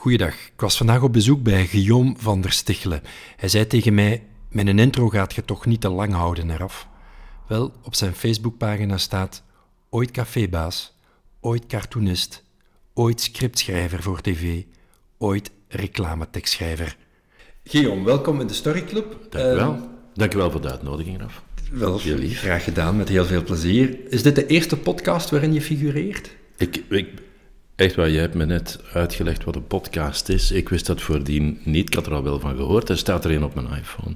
Goeiedag, ik was vandaag op bezoek bij Guillaume van der Stichelen. Hij zei tegen mij, mijn intro gaat je toch niet te lang houden eraf. Wel, op zijn Facebookpagina staat ooit cafébaas, ooit cartoonist, ooit scriptschrijver voor tv, ooit reclametekstschrijver. Guillaume, welkom in de Storyclub. Dank u wel. Ehm, Dank u wel voor de uitnodiging, Raf. Wel, graag gedaan, met heel veel plezier. Is dit de eerste podcast waarin je figureert? Ik, ik, echt waar, je hebt me net uitgelegd wat een podcast is. Ik wist dat voordien niet, ik had er al wel van gehoord. Er staat er een op mijn iPhone.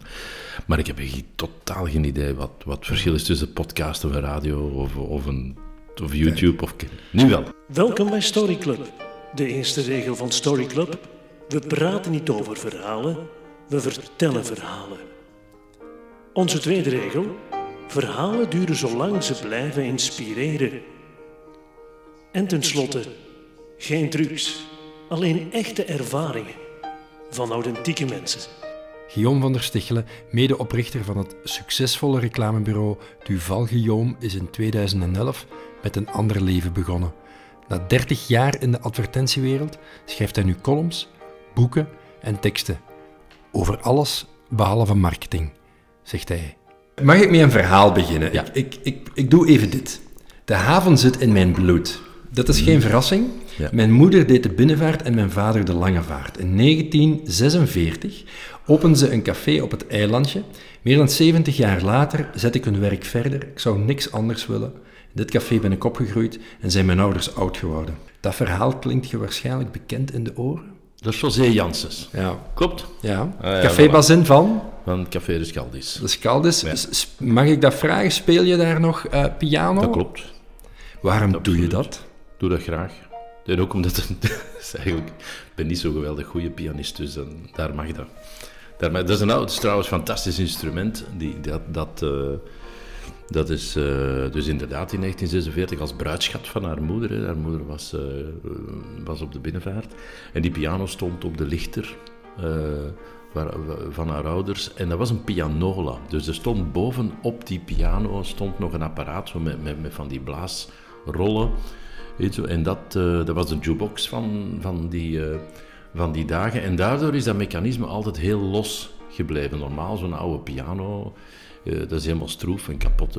Maar ik heb totaal geen idee wat, wat het verschil is tussen podcast of een radio of, of, een, of YouTube. Of, nu wel. Welkom bij Story Club. De eerste regel van Story Club. We praten niet over verhalen, we vertellen verhalen. Onze tweede regel. Verhalen duren zolang ze blijven inspireren. En tenslotte, geen trucs, alleen echte ervaringen van authentieke mensen. Guillaume van der Stichelen, medeoprichter van het succesvolle reclamebureau Duval Guillaume, is in 2011 met een ander leven begonnen. Na 30 jaar in de advertentiewereld schrijft hij nu columns, boeken en teksten. Over alles behalve marketing, zegt hij. Mag ik met een verhaal beginnen? Ja. Ik, ik, ik, doe even dit. De haven zit in mijn bloed. Dat is geen verrassing. Mijn moeder deed de binnenvaart en mijn vader de lange vaart. In 1946 openden ze een café op het eilandje. Meer dan 70 jaar later zet ik hun werk verder. Ik zou niks anders willen. In dit café ben ik opgegroeid en zijn mijn ouders oud geworden. Dat verhaal klinkt je waarschijnlijk bekend in de oren. Dat is José Janssens. Ja. Klopt? Ja. Ah, café Bazin van? Van Café de Scaldis. De Scaldis. Mag ik dat vragen? Speel je daar nog uh, piano? Dat klopt. Waarom doe je dat? Doe dat graag. En ook omdat het, eigenlijk, ik ben niet zo geweldig goede pianist, dus dan, daar mag dat. Dat is, een, is trouwens fantastisch instrument. Die, dat, dat, uh, dat is uh, dus inderdaad in 1946 als bruidschat van haar moeder. Hè. Haar moeder was, was op de binnenvaart. En die piano stond op de lichter van haar ouders. En dat was een pianola. Dus er stond bovenop die piano stond nog een apparaat met, met, met van die blaasrollen. En dat, uh, dat was de jukebox van, van, die, uh, van die dagen. En daardoor is dat mechanisme altijd heel los gebleven. Normaal, zo'n oude piano, uh, dat is helemaal stroef en kapot,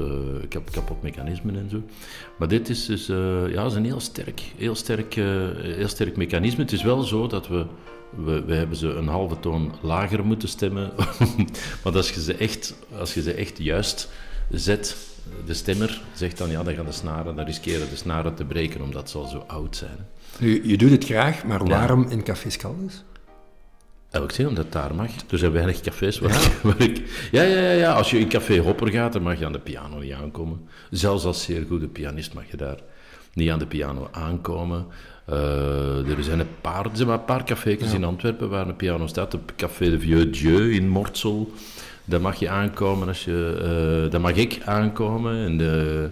kap, kapot mechanisme en zo. Maar dit is dus ja, is een heel sterk, heel, sterk, heel sterk mechanisme. Het is wel zo dat we, we, hebben ze een halve toon lager moeten stemmen. maar als je ze echt, als je ze echt juist zet de stemmer zegt dan, ja, dan gaan de snaren, dan riskeren de snaren te breken, omdat ze al zo oud zijn. Nu, je doet het graag, maar waarom in Café Scaldus? Heb ik omdat het daar mag. Er zijn weinig cafés waar, ja. waar ik... Ja, ja, ja, ja, als je in Café Hopper gaat, dan mag je aan de piano niet aankomen. Zelfs als zeer goede pianist mag je daar niet aan de piano aankomen. Uh, er zijn een paar, er zijn maar een paar cafés in Antwerpen waar een piano staat. Op Café de Vieux Dieu in Mortsel. Daar mag je aankomen als je... Uh, daar mag ik aankomen. En de,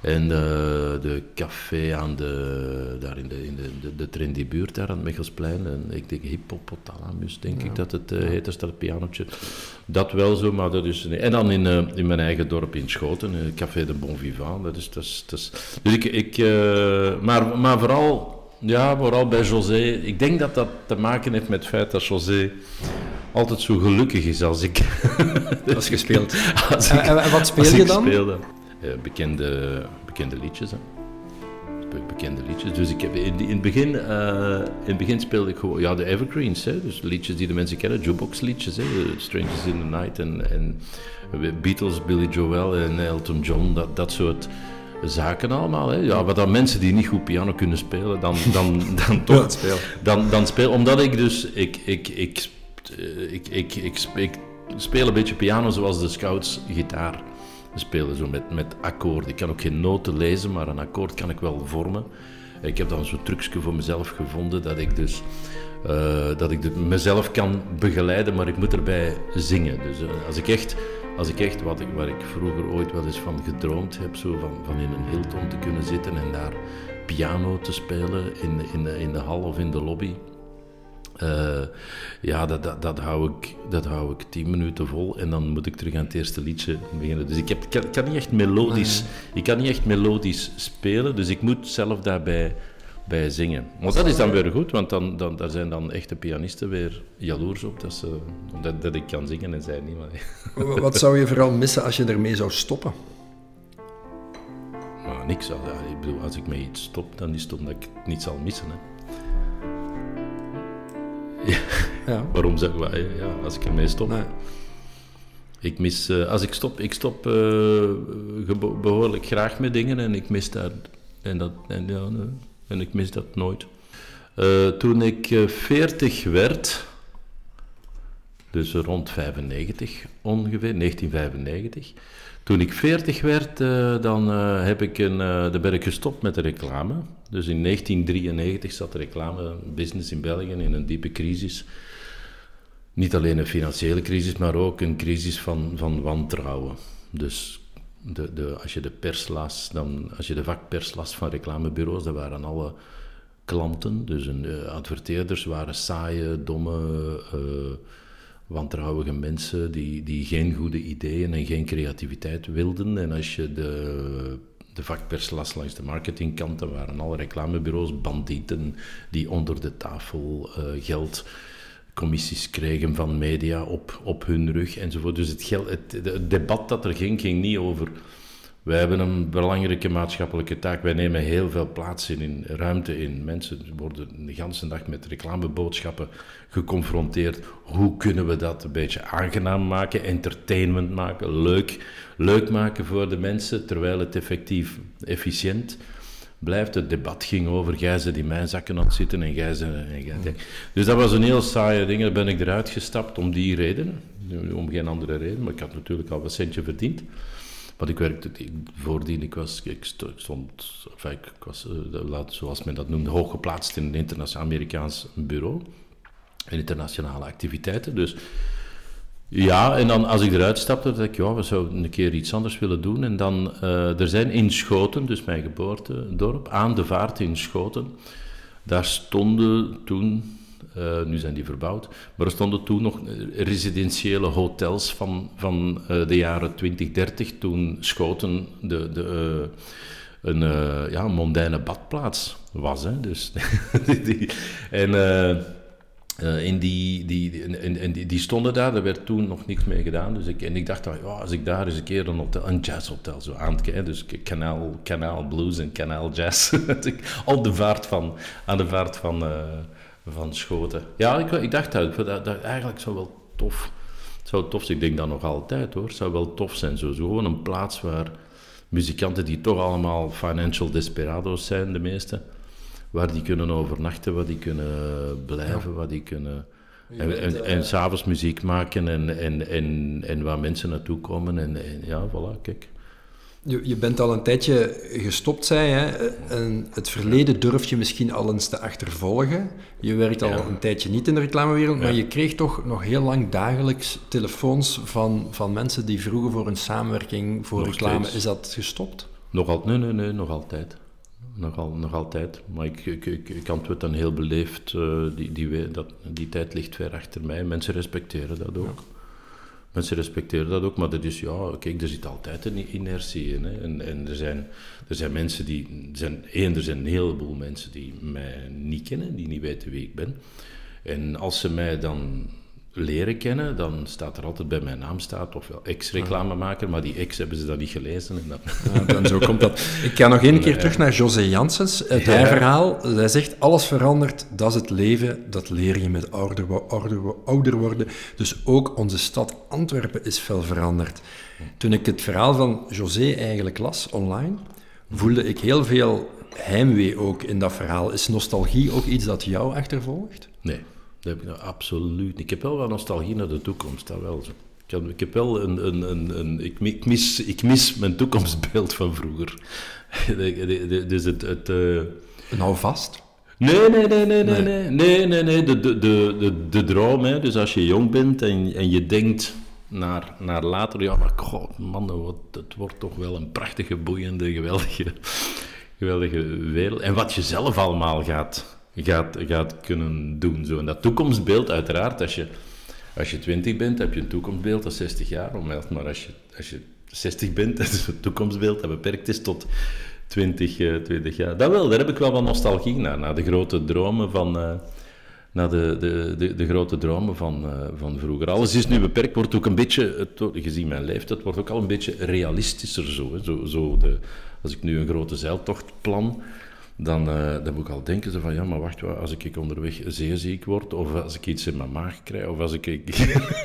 en de, de café aan de, daar in de, in de, de, de trendy buurt, daar aan het Mechelsplein. En ik denk Hippopotalamus, denk ik dat het uh, heet, daar staat het pianotje. Dat wel zo, maar dat is... En dan in, uh, in mijn eigen dorp in Schoten, uh, Café de Bon Vivant. Dat is... Dat is, dat is dus ik... ik maar, maar vooral... Ja, vooral bij José. Ik denk dat dat te maken heeft met het feit dat José altijd zo gelukkig is als ik... als je speelt. Als ik, en, wat speel je dan? Speelde. bekende, bekende liedjes, hè. Bekende liedjes. Dus ik heb in, in, het begin, uh, in het begin speelde ik gewoon ja, de evergreens. Hè. Dus liedjes die de mensen kennen, jukebox liedjes. Hè. Strangers in the Night en, en Beatles, Billy Joel en Elton John. Dat, dat soort zaken allemaal. Hè. Ja, wat dan mensen die niet goed piano kunnen spelen, dan, dan, dan toch... speel. Dan, dan speel, omdat ik dus... Ik, ik, ik, ik, ik, ik, ik speel een beetje piano zoals de scouts gitaar spelen, zo met, met akkoorden. Ik kan ook geen noten lezen, maar een akkoord kan ik wel vormen. Ik heb dan zo'n trucje voor mezelf gevonden dat ik dus uh, dat ik mezelf kan begeleiden, maar ik moet erbij zingen. Dus uh, als ik echt, als ik echt wat ik, waar ik vroeger ooit wel eens van gedroomd heb, zo van, van in een Hilton te kunnen zitten en daar piano te spelen in, in, in de hal of in de lobby. Uh, ja, dat, dat, dat, hou ik, dat hou ik tien minuten vol en dan moet ik terug aan het eerste liedje beginnen. Dus ik, heb, kan, kan, niet echt melodisch, ik kan niet echt melodisch spelen, dus ik moet zelf daarbij bij zingen. Maar dat is dan weer goed, want dan, dan, daar zijn dan echte pianisten weer jaloers op dat, ze, dat, dat ik kan zingen en zij niet. Maar... Wat zou je vooral missen als je ermee zou stoppen? Maar niks. Ik bedoel, als ik met iets stop, dan is het omdat ik het niet zal missen. Hè. Ja. ja. Waarom zeg ik ja, als ik ermee stop? Nee. Ik mis, uh, als ik stop, ik stop uh, behoorlijk graag met dingen en ik mis daar, en, dat, en, ja, en ik mis dat nooit. Uh, toen ik 40 werd, dus rond 95 ongeveer, 1995. Toen ik 40 werd, dan, heb ik een, dan ben ik gestopt met de reclame. Dus in 1993 zat de reclamebusiness in België in een diepe crisis. Niet alleen een financiële crisis, maar ook een crisis van, van wantrouwen. Dus de, de, als je de pers las, dan, als je de vakpers las van reclamebureaus, dat waren alle klanten, dus een, uh, adverteerders waren saaie, domme, uh, wantrouwige mensen die, die geen goede ideeën en geen creativiteit wilden. En als je de, de vakpers las langs de marketingkant, dan waren alle reclamebureaus bandieten die onder de tafel uh, geld commissies kregen van media op, op hun rug enzovoort. Dus het, het, debat dat er ging, ging niet over. Wij hebben een belangrijke maatschappelijke taak. Wij nemen heel veel plaats in, in ruimte in. Mensen worden de hele dag met reclameboodschappen geconfronteerd. Hoe kunnen we dat een beetje aangenaam maken, entertainment maken, leuk, leuk maken voor de mensen, terwijl het effectief efficiënt blijft. Het debat ging over gij ze die mijn zakken aan het zitten en gij ze... En Dus dat was een heel saaie ding. Daar ben ik eruit gestapt om die reden. Om geen andere reden, maar ik had natuurlijk al wat centje verdiend. Want ik werkte, ik, voordien, ik was, ik stond, enfin, ik was, uh, zoals men dat noemde, hooggeplaatst in een internationaal Amerikaans bureau. En internationale activiteiten. Dus ja, en dan als ik eruit stapte, dacht ik, ja, we zouden een keer iets anders willen doen. En dan, uh, er zijn in Schoten, dus mijn geboortedorp, aan de vaart in Schoten, daar stonden toen, uh, nu zijn die verbouwd, maar er stonden toen nog residentiële hotels van, van uh, de jaren 2030, toen Schoten de, de, een ja, mondaine badplaats was. Hè? Dus, en... Uh, die, die, en, en die, stonden daar, er werd toen nog niks mee gedaan. Dus ik, en ik dacht, ja, als ik daar eens een keer een, hotel, een jazzhotel zo aan het dus kanaal, kanaal blues en kanaal jazz, op de vaart van, aan de vaart van, van Schoten. Ja, ik, ik dacht dat, dat, dat eigenlijk zou wel tof, zou tof zijn. Ik denk dat nog altijd hoor, zou wel tof zijn. Zo, zo gewoon een plaats waar muzikanten die toch allemaal financial desperados zijn, de meeste waar die kunnen overnachten, waar die kunnen blijven, ja. waar die kunnen... En, en, en s'avonds muziek maken en, en, en, en waar mensen naartoe komen. En, en ja, voilà, kijk. Je, je bent al een tijdje gestopt, zei. En het verleden durf je misschien al eens te achtervolgen. Je werkt al een tijdje niet in de reclamewereld, maar je kreeg toch nog heel lang dagelijks telefoons van, van mensen die vroegen voor een samenwerking voor reclame. Is dat gestopt? Nog altijd, nee, nee, nee, nog altijd nog, al, nog altijd. Maar ik, ik, ik, ik antwoord dan heel beleefd. Uh, die, die, dat, die tijd ligt ver achter mij. Mensen respecteren dat ook. Mensen respecteren dat ook, maar dat is, ja, kijk, er zit altijd een inertie in. Hè. En, en er, zijn, er zijn mensen die, zijn, één, er zijn een heleboel mensen die mij niet kennen, die niet weten wie ik ben. En als ze mij dan leren kennen, dan staat er altijd bij mijn naam staat, ofwel ex-reclamemaker, maar die ex hebben ze dan niet gelezen. En dan... dan zo komt dat. Ik ga nog één keer terug naar José Janssens. Het ja. verhaal, hij zegt, alles verandert, dat is het leven, dat leer je met ouder, ouder, ouder worden. Dus ook onze stad Antwerpen is veel veranderd. Toen ik het verhaal van José eigenlijk las online, voelde ik heel veel heimwee ook in dat verhaal. Is nostalgie ook iets dat jou achtervolgt? Nee. Dat heb ik nou absoluut Ik heb wel wat nostalgie naar de toekomst, dat wel. Ik heb, ik heb wel een... een, een, een ik, ik, mis, ik mis mijn toekomstbeeld van vroeger. dus het... het uh... Nou vast? Nee, nee, nee, nee, nee, nee, nee, nee, nee. De, de, de, de, de droom, hè. dus als je jong bent en, en je denkt naar, naar later, ja, maar god, man, het wordt toch wel een prachtige, boeiende, geweldige, geweldige wereld. En wat je zelf allemaal gaat gaat, gaat kunnen doen. Zo. En dat toekomstbeeld, uiteraard, als je, als je 20 bent, heb je een toekomstbeeld dat 60 jaar. Maar als je, als je 60 bent, dat is een toekomstbeeld dat beperkt is tot 20, 20 jaar. Dat wel, daar heb ik wel wat nostalgie naar. Naar de grote dromen van, uh, naar de, de, de, de, grote dromen van, uh, van vroeger. Alles is nu beperkt, wordt ook een beetje, gezien mijn leeftijd, wordt ook al een beetje realistischer zo. Hè. zo, zo de, als ik nu een grote zeiltocht plan, dan, uh, dan moet ik al denken van, ja, maar wacht, als ik onderweg zeeziek word, of als ik iets in mijn maag krijg, of als ik...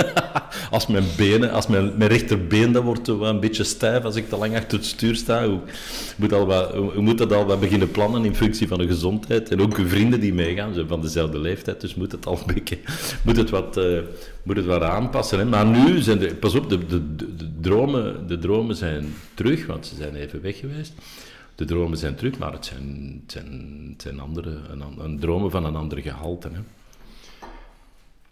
als mijn benen, als mijn, mijn rechterbeen, dat wordt wel een beetje stijf als ik te lang achter het stuur sta. Je moet, al wat, moet dat al wat beginnen plannen in functie van de gezondheid. En ook vrienden die meegaan, zijn van dezelfde leeftijd, dus moet het al beetje... Moet het wat, uh, moet het wat aanpassen. Hè. Maar nu zijn de... Pas op, de, de, de, de, dromen, de dromen zijn terug, want ze zijn even weg geweest de dromen zijn terug, maar het zijn, het zijn, het zijn andere, een, een, dromen van een andere gehalte. Hè.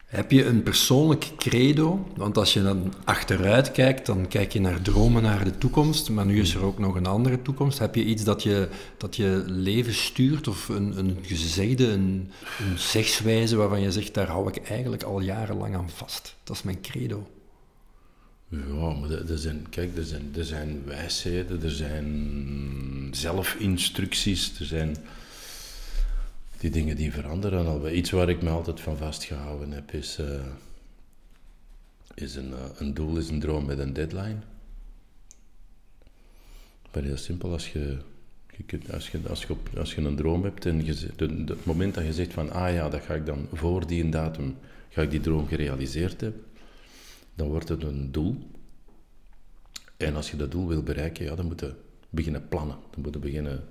Heb je een persoonlijk credo? Want als je dan achteruit kijkt, dan kijk je naar dromen naar de toekomst, maar nu is er ook nog een andere toekomst. Heb je iets dat je, dat je leven stuurt, of een, een gezegde, een, een zegswijze waarvan je zegt, daar hou ik eigenlijk al jarenlang aan vast. Dat is mijn credo. Ja, maar er zijn, kijk, er zijn, er zijn wijsheden, er zijn zelfinstructies, er zijn die dingen die veranderen. Iets waar ik me altijd van vastgehouden heb, is, uh, is een, uh, een doel, is een droom met een deadline. Maar heel simpel, als je, je als, je, als, je op, als je een droom hebt en je, het moment dat je zegt van, ah ja, dat ga ik dan voor die datum, ga ik die droom gerealiseerd hebben dan wordt het een doel. En als je dat doel wil bereiken, ja, dan moet je beginnen plannen. Dan moet je beginnen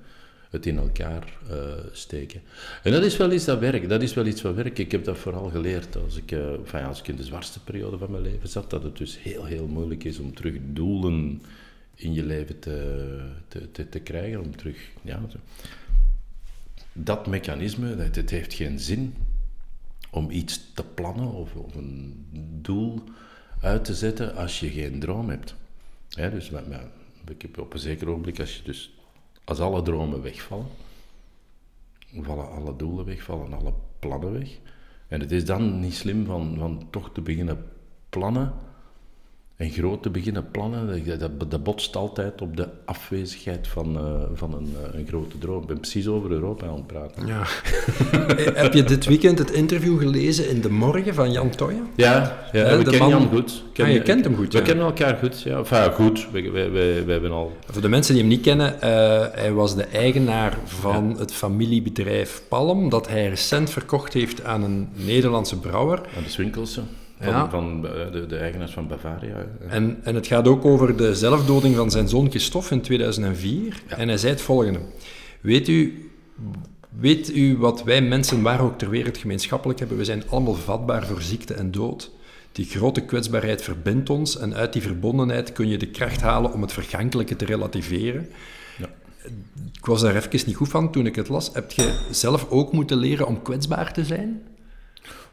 het in elkaar uh, steken. En dat is wel iets dat werkt. Dat is wel iets wat werkt. Ik heb dat vooral geleerd als ik, uh, als ik in de zwartste periode van mijn leven zat, dat het dus heel, heel moeilijk is om terug doelen in je leven te, te, te, te krijgen. Om terug, ja, dat mechanisme, dat, het heeft geen zin om iets te plannen of een doel uit te zetten als je geen droom hebt. dus ik heb op een zeker ogenblik, als, je dus, als alle dromen wegvallen, vallen alle doelen weg, vallen alle plannen weg. En het is dan niet slim van, van toch te beginnen plannen en groot te beginnen plannen, dat, dat, botst altijd op de afwezigheid van, uh, van een, uh, een, grote droom. Ik ben precies over Europa aan het praten. Ja. Heb je dit weekend het interview gelezen in De Morgen van Jan Toyen? Ja, ja we kennen man... Jan goed. Ken, ah, je kent hem goed, We kennen elkaar goed, ja. Enfin, goed, we, we, we, we, hebben al... Voor de mensen die hem niet kennen, uh, hij was de eigenaar van ja. het familiebedrijf Palm, dat hij recent verkocht heeft aan een Nederlandse brouwer. Aan de Swinkelse. Van, ja. van eh, de, de, eigenaars van Bavaria. En, en het gaat ook over de zelfdoding van zijn zoon Christophe in 2004. Ja. En hij zei het volgende. Weet u, weet u wat wij mensen waar ook ter wereld gemeenschappelijk hebben? We zijn allemaal vatbaar voor ziekte en dood. Die grote kwetsbaarheid verbindt ons en uit die verbondenheid kun je de kracht halen om het vergankelijke te relativeren. Ja. Ik was daar even niet goed van toen ik het las. Heb je zelf ook moeten leren om kwetsbaar te zijn?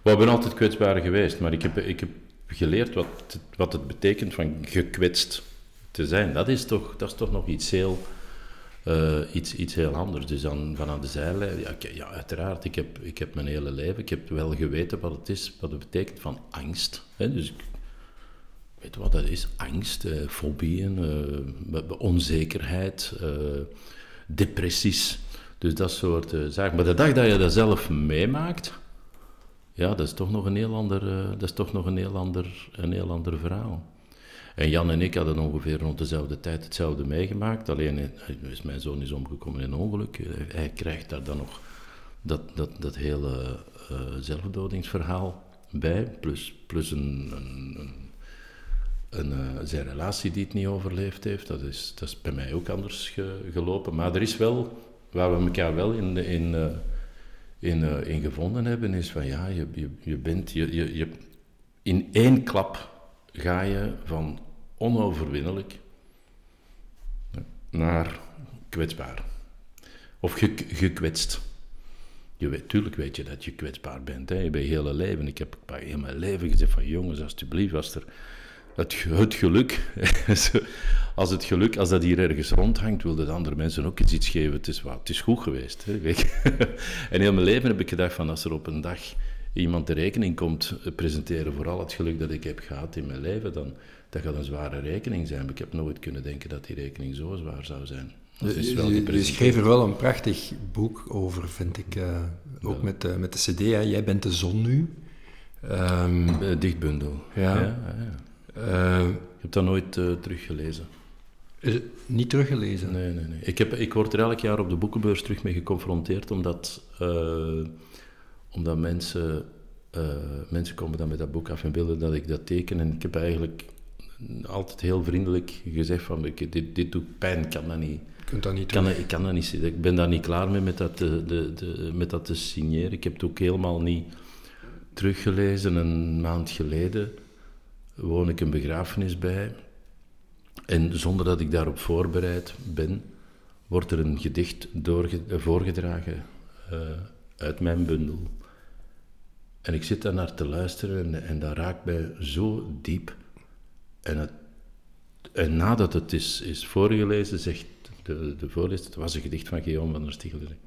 We zijn altijd kwetsbaar geweest, maar ik heb, ik heb geleerd wat het, wat het betekent van gekwetst te zijn. Dat is toch, dat is toch nog iets heel, uh, iets, iets heel anders. Dus dan van aan de zijlijn, ja, ja, uiteraard, ik heb, ik heb mijn hele leven, ik heb wel geweten wat het is, wat het betekent van angst. Hè? Dus ik weet wat dat is, angst, uh, fobieën, uh, onzekerheid, depressies. Dus dat soort zaken. Maar de dag dat je dat zelf meemaakt ja, dat is toch nog een heel ander, uh, dat is toch nog een heel een heel verhaal. En Jan en ik hadden ongeveer rond dezelfde tijd hetzelfde meegemaakt. Alleen is eh, mijn zoon is omgekomen in een ongeluk. Eh, hij krijgt daar dan nog dat, dat, dat hele uh, zelfdodingsverhaal bij. Plus, plus een, een, een, een zijn relatie die het niet overleefd heeft. Dat is, dat is bij mij ook anders ge, gelopen. Maar er is wel, waar we elkaar wel in, in in, uh, in gevonden hebben, is van ja, je, je, je bent, je, je, je, in één klap ga je van onoverwinnelijk naar kwetsbaar. Of ge, gekwetst. Je weet, tuurlijk weet je dat je kwetsbaar bent, hè, bij je hele leven. Ik heb bij heel mijn leven gezegd van jongens, alsjeblieft, als er het, het geluk, als het geluk, als dat hier ergens rondhangt, wil dat andere mensen ook iets geven. Het is, het is goed geweest. Hè? en heel mijn leven heb ik gedacht van als er op een dag iemand de rekening komt presenteren voor al het geluk dat ik heb gehad in mijn leven, dan dat gaat een zware rekening zijn. Maar ik heb nooit kunnen denken dat die rekening zo zwaar zou zijn. Is wel je, schreef er wel een prachtig boek over, vind ik. eh, ook met, de, met de cd, hè. Jij bent de zon nu. Ehm, Eh, dichtbundel. Ja. ja, ja. eh, Ik heb dat nooit eh, teruggelezen. Is het niet teruggelezen. Nee, nee, nee. Ik, heb, ik word er elk jaar op de boekenbeurs terug mee geconfronteerd, omdat, eh, omdat mensen, eh, mensen komen dan met dat boek af en willen dat ik dat teken. En ik heb eigenlijk altijd heel vriendelijk gezegd van, ik, dit, dit doet pijn, ik kan dat niet. Je kunt dat niet Ik kan, ik kan dat niet. Ik ben daar niet klaar mee met dat te, de, de, met dat te signeren. Ik heb het ook helemaal niet teruggelezen. Een maand geleden woon ik een begrafenis bij. En zonder dat ik daarop voorbereid ben, wordt er een gedicht voorgedragen eh, uit mijn bundel. En ik zit daar naar te luisteren en, en dat raakt mij zo diep. En, het, en nadat het is, is voorgelezen, zegt de, de voorlezer, het was een gedicht van Guillaume van der Stichelen.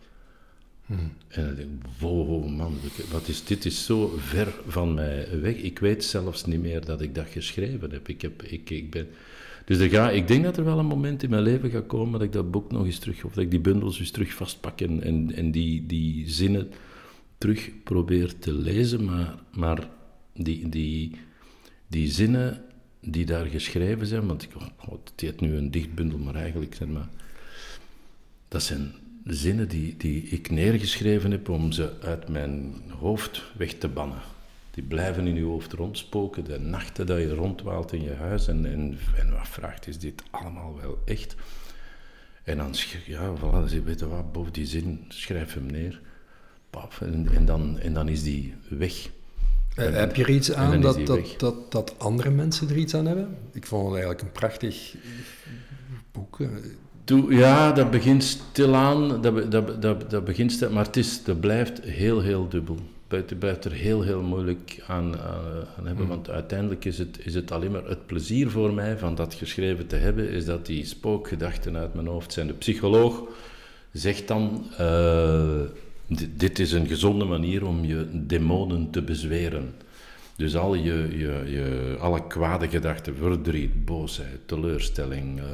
En dan denk ik, wow, wow, man, wat is, dit is zo ver van mij weg. Ik weet zelfs niet meer dat ik dat geschreven heb. Ik heb ik, ik ben, dus er ga, ik denk dat er wel een moment in mijn leven gaat komen dat ik dat boek nog eens terug, of dat ik die bundels eens terug vastpak en, en, en die, die zinnen terug probeer te lezen. Maar, maar die, die, die zinnen die daar geschreven zijn, want ik, oh, het heet nu een dichtbundel, maar eigenlijk zijn maar, dat zijn zinnen die, die ik neergeschreven heb om ze uit mijn hoofd weg te bannen. Die blijven in je hoofd rondspoken, de nachten dat je rondwaalt in je huis en, en, en wat vraagt, is dit allemaal wel echt? En dan, ja, voilà, ze weet je wat, boven die zin, schrijf hem neer. Paf, en, en, dan, en dan is die weg. Eh, En- heb je er iets aan dat, dat, dat, dat andere mensen er iets aan hebben? Ik vond het eigenlijk een prachtig boek. eh. Ja, dat begint stilaan, dat, dat, dat, dat begint maar het, is, dat blijft heel, heel dubbel. Het blijft er heel, heel moeilijk aan, aan, aan hebben, want uiteindelijk is het, is het alleen maar het plezier voor mij van dat geschreven te hebben, is dat die spookgedachten uit mijn hoofd zijn. De psycholoog zegt dan, eh, dit, dit is een gezonde manier om je demonen te bezweren. Dus al je, je, je, alle kwade gedachten, verdriet, boosheid, teleurstelling, eh,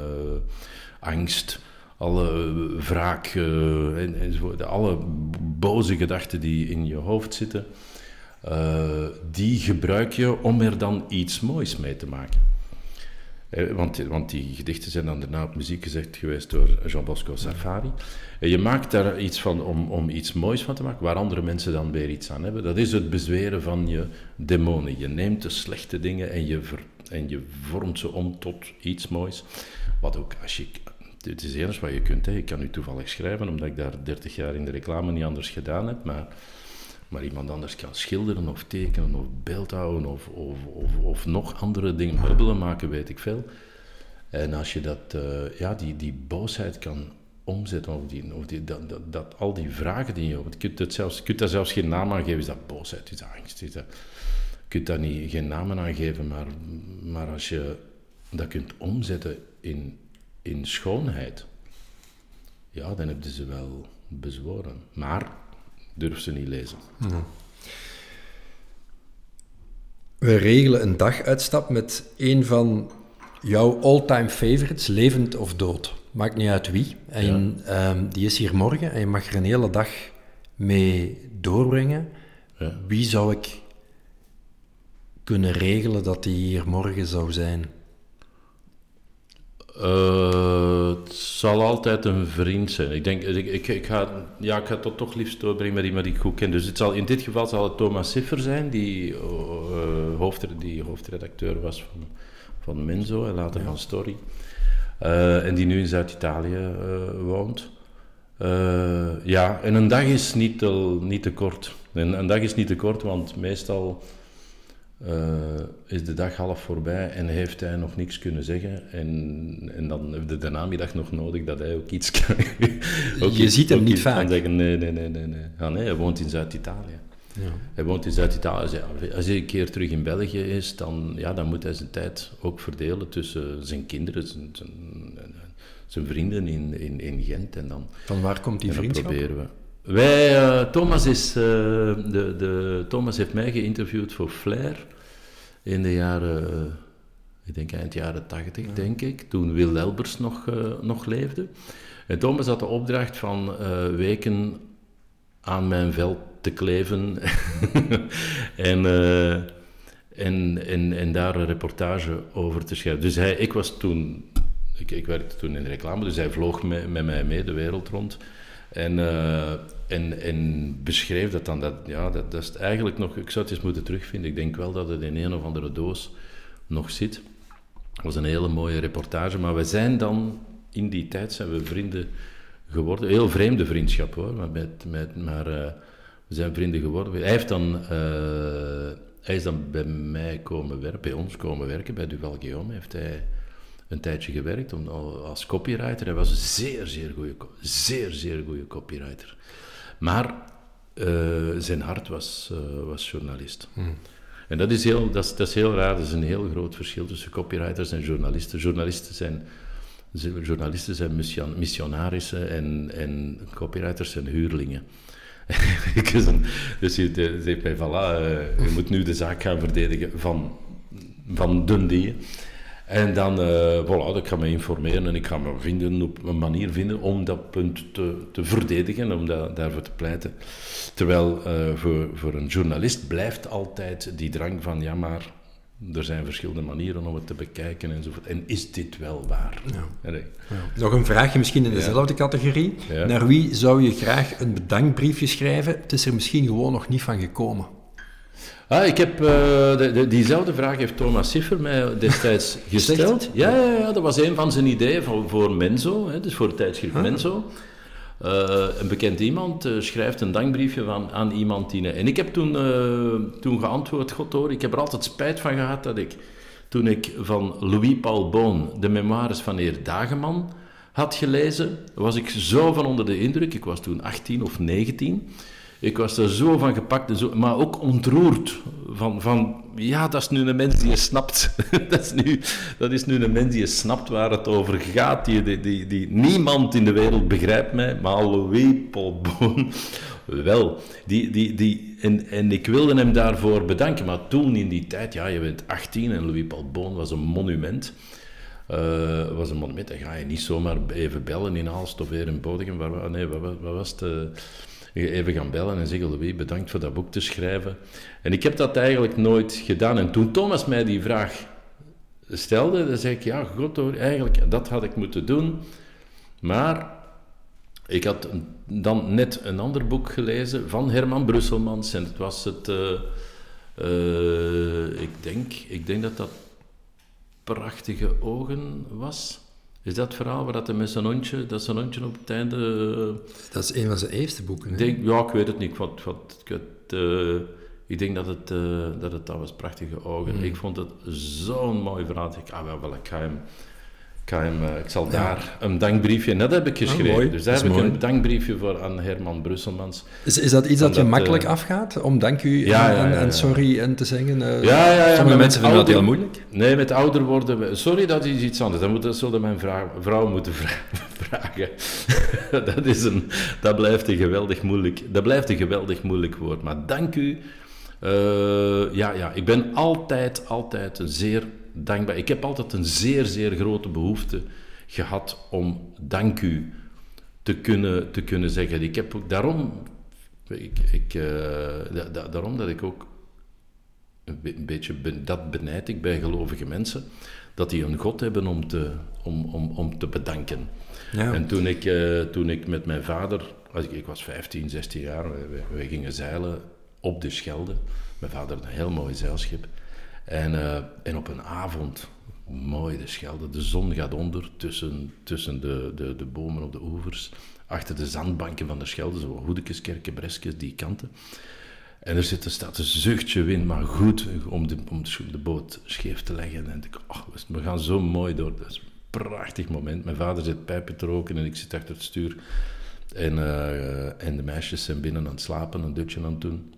angst, alle wraak, eh, en, enzovoort, alle boze gedachten die in je hoofd zitten, eh, die gebruik je om er dan iets moois mee te maken. Eh, want, want die gedichten zijn dan daarna op muziek gezet geweest door Jean Bosco Safari. En je maakt daar iets van om, om iets moois van te maken, waar andere mensen dan weer iets aan hebben. Dat is het bezweren van je demonen. Je neemt de slechte dingen en je, en je vormt ze om tot iets moois. Wat ook, als je, het is enige wat je kunt. Hè. Ik kan nu toevallig schrijven, omdat ik daar 30 jaar in de reclame niet anders gedaan heb. Maar, maar iemand anders kan schilderen of tekenen of beeldhouden of, of, of, of nog andere dingen, meubelen maken, weet ik veel. En als je dat, eh, ja, die, die boosheid kan omzetten, of, die, of die, dat, dat, al die vragen die je hebt, je kunt, het zelfs, je daar zelfs geen naam aan geven. Is dat boosheid, is dat angst, is dat... Je kunt daar niet, geen namen aan geven, maar, maar als je dat kunt omzetten in, in schoonheid, ja, dan hebben ze wel bezworen. Maar durf ze niet lezen. We regelen een daguitstap met een van jouw all-time favorites, levend of dood. Maakt niet uit wie. En ehm, die is hier morgen en je mag er een hele dag mee doorbrengen. Ja. Wie zou ik kunnen regelen dat die hier morgen zou zijn? Eh, het zal altijd een vriend zijn. Ik denk, ik, ik, ik ga, ja, ik ga het toch liefst doorbrengen met iemand die ik goed ken. Dus het zal, in dit geval zal het Thomas Siffer zijn, die, eh, hoofd, die hoofdredacteur was van, van Menzo en later van Story. Eh, en die nu in Zuid-Italië woont. Ja, en een dag is niet te, niet te kort. En een dag is niet te kort, want meestal eh, is de dag half voorbij en heeft hij nog niks kunnen zeggen. En, en dan heb je de namiddag nog nodig dat hij ook iets kan. ook Je iets- ziet hem niet iets kan vaak. zeggen. Nee, nee, nee, nee. nee. Ah, nee hij woont in Zuid-Italië. Ja. Hij woont in Zuid-Italië. Als hij- een keer terug in België is, dan, ja, dan moet hij zijn tijd ook verdelen tussen zijn kinderen, zijn, zijn, zijn vrienden in, in, in Gent. En dan, Van waar komt die vriendschap? proberen we. Wij, eh, Thomas, is, eh, de, de, Thomas heeft mij geïnterviewd voor Flair in de jaren, ik denk eind jaren tachtig, denk ik, toen Wil Elbers nog, nog leefde. En Thomas had de opdracht van weken aan mijn veld te kleven en, en, en, en daar een reportage over te schrijven. Dus hij, ik was toen ik, ik werkte toen in de reclame, dus hij vloog met, met mij mee de wereld rond. En, uh, en, en beschreef dat dan. Dat, ja, dat, dat is eigenlijk nog... Ik zou het eens moeten terugvinden. Ik denk wel dat het in een of andere doos nog zit. Het was een hele mooie reportage. Maar we zijn dan... In die tijd zijn we vrienden geworden. Heel vreemde vriendschap hoor. Maar, met, met, maar uh, we zijn vrienden geworden. Hij, heeft dan, uh, hij is dan bij mij komen werken, bij ons komen werken, bij Duval Guillaume. Heeft hij een tijdje gewerkt om, als copywriter. Hij was een zeer, zeer goede, zeer, zeer goede copywriter. Maar uh, zijn hart was, uh, was journalist. Hmm. En dat is, heel, dat, is, dat is heel raar, dat is een heel groot verschil tussen copywriters en journalisten. Journalisten zijn, journalisten zijn missionarissen en, en copywriters zijn huurlingen. dus je zegt mij, voilà, uh, je moet nu de zaak gaan verdedigen van, van Dundee. En dan, uh, voilà, ik ga me informeren en ik ga me vinden, op een manier vinden om dat punt te, te verdedigen, om dat, daarvoor te pleiten. Terwijl uh, voor, voor een journalist blijft altijd die drang van, ja maar, er zijn verschillende manieren om het te bekijken enzovoort. En is dit wel waar? Ja. Ja. Nog een vraagje misschien in dezelfde categorie. Naar wie zou je graag een bedankbriefje schrijven? Het is er misschien gewoon nog niet van gekomen. Ah, ik heb, uh, de, de, diezelfde vraag heeft Thomas Siffer mij destijds gesteld. Ja, ja, ja, dat was een van zijn ideeën voor, voor Menzo, hè, dus voor het tijdschrift ah. Menzo. Uh, een bekend iemand uh, schrijft een dankbriefje van, aan iemand die... En ik heb toen, toen geantwoord, god hoor, ik heb er altijd spijt van gehad dat ik, toen ik van Louis Paul Boon de memoires van heer Dageman had gelezen, was ik zo van onder de indruk, ik was toen 18 of 19 ik was er zo van gepakt, en zo, maar ook ontroerd. Van, van, ja, dat is nu een mens die je snapt. dat, is nu, dat is nu een mens die je snapt waar het over gaat. Die, die, die, niemand in de wereld begrijpt mij, maar Louis Paul Boon wel. Die, die, die, en, en ik wilde hem daarvoor bedanken. Maar toen in die tijd, ja, je bent 18 en Louis Paul Boon was een monument. Uh, was een monument. Dan ga je niet zomaar even bellen in Aalst of weer in Bodegem. Waar, nee, wat, wat was het? Uh, even gaan bellen en zeggen, Louis, bedankt voor dat boek te schrijven. En ik heb dat eigenlijk nooit gedaan. En toen Thomas mij die vraag stelde, dan zei ik, ja, god hoor, eigenlijk, dat had ik moeten doen. Maar ik had dan net een ander boek gelezen van Herman Brusselmans. En het was het, uh, uh, ik, denk, ik denk dat dat Prachtige Ogen was. Is dat het verhaal waar dat hij met zijn hondje, dat zijn hondje op het einde... Uh, dat is een van zijn eerste boeken, denk, Ja, ik weet het niet. Wat, wat, ik, uh, ik denk dat het, uh, dat het dat was, Prachtige Ogen. Mm. Ik vond het zo'n mooi verhaal. Ik, ah, wel, wel, ik ga hem eh, ik, zal daar een dankbriefje, net heb ik ah, geschreven. dus daar heb ik een dankbriefje voor aan Herman Brusselmans. Is, is dat iets dat, je makkelijk eh, afgaat, om dank u en, sorry en te zeggen? Uh, ja, ja, Sommige mensen vinden dat heel moeilijk. Nee, met ouder worden... Sorry, dat is iets anders. Dat, moet, dat zullen mijn vrouw, vrouw moeten vragen. dat, is een, dat, blijft een geweldig moeilijk, dat blijft een geweldig moeilijk woord. Maar dank u... ja, ja, ik ben altijd, altijd een zeer dankbaar. Ik heb altijd een zeer, zeer grote behoefte gehad om dank u te kunnen, te kunnen zeggen. Ik heb ook daarom, ik, ik, uh, daarom dat ik ook een beetje, dat benijd ik bij gelovige mensen, dat die een God hebben om te, om, om, om te bedanken. Ja. En toen ik, uh, toen ik met mijn vader, als ik, ik was 15, 16 jaar, we, we, gingen zeilen op de Schelde. Mijn vader had een heel mooi zeilschip. En, uh, en op een avond, mooi de Schelde, de zon gaat onder tussen, tussen de, de, de bomen op de oevers, achter de zandbanken van de Schelde, zo Hoedekeskerken, Breskes, die kanten. En er zit, staat een zuchtje wind, maar goed om de, om de boot scheef te leggen. En ik, oh, we gaan zo mooi door. Dat is een prachtig moment. Mijn vader zit pijpen te roken en ik zit achter het stuur. En, uh, en de meisjes zijn binnen aan het slapen, een dutje aan het doen.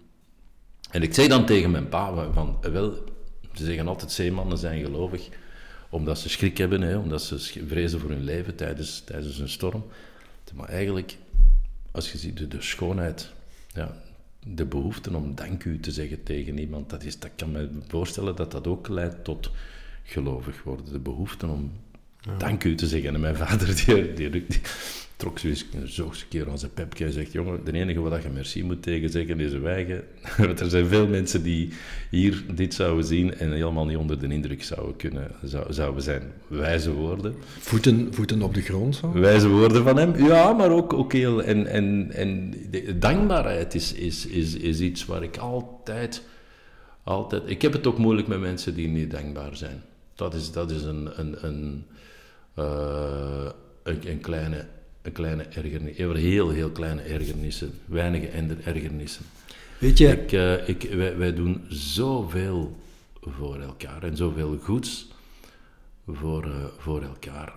En ik zei dan tegen mijn pa van, wel, ze zeggen altijd zeemannen zijn gelovig, omdat ze schrik hebben, hè, omdat ze vrezen voor hun leven tijdens, tijdens een storm. Maar eigenlijk, als je ziet de, de schoonheid, ja, de behoefte om dank u te zeggen tegen iemand, dat, is, dat kan me voorstellen dat dat ook leidt tot gelovig worden. De behoefte om dank u te zeggen. En mijn vader, die, die, die trok zo eens, zo eens een keer aan zijn pepje en zegt, jongen, de enige wat je merci moet tegen zeggen is wijgen. Want er zijn veel mensen die hier dit zouden zien en helemaal niet onder de indruk zouden kunnen, zou, zouden zijn. Wijze woorden. Voeten, voeten op de grond zo? Wijze woorden van hem, ja, maar ook, ook heel... En, en, en dankbaarheid is, is, is, is iets waar ik altijd, altijd... Ik heb het ook moeilijk met mensen die niet dankbaar zijn. Dat is, dat is een, een, een, uh, een, een kleine een kleine ergernis. Heel, heel kleine ergernissen. Weinige ergernissen. Weet je... Ik, uh, ik, wij, wij doen zoveel voor elkaar en zoveel goeds voor, uh, voor elkaar.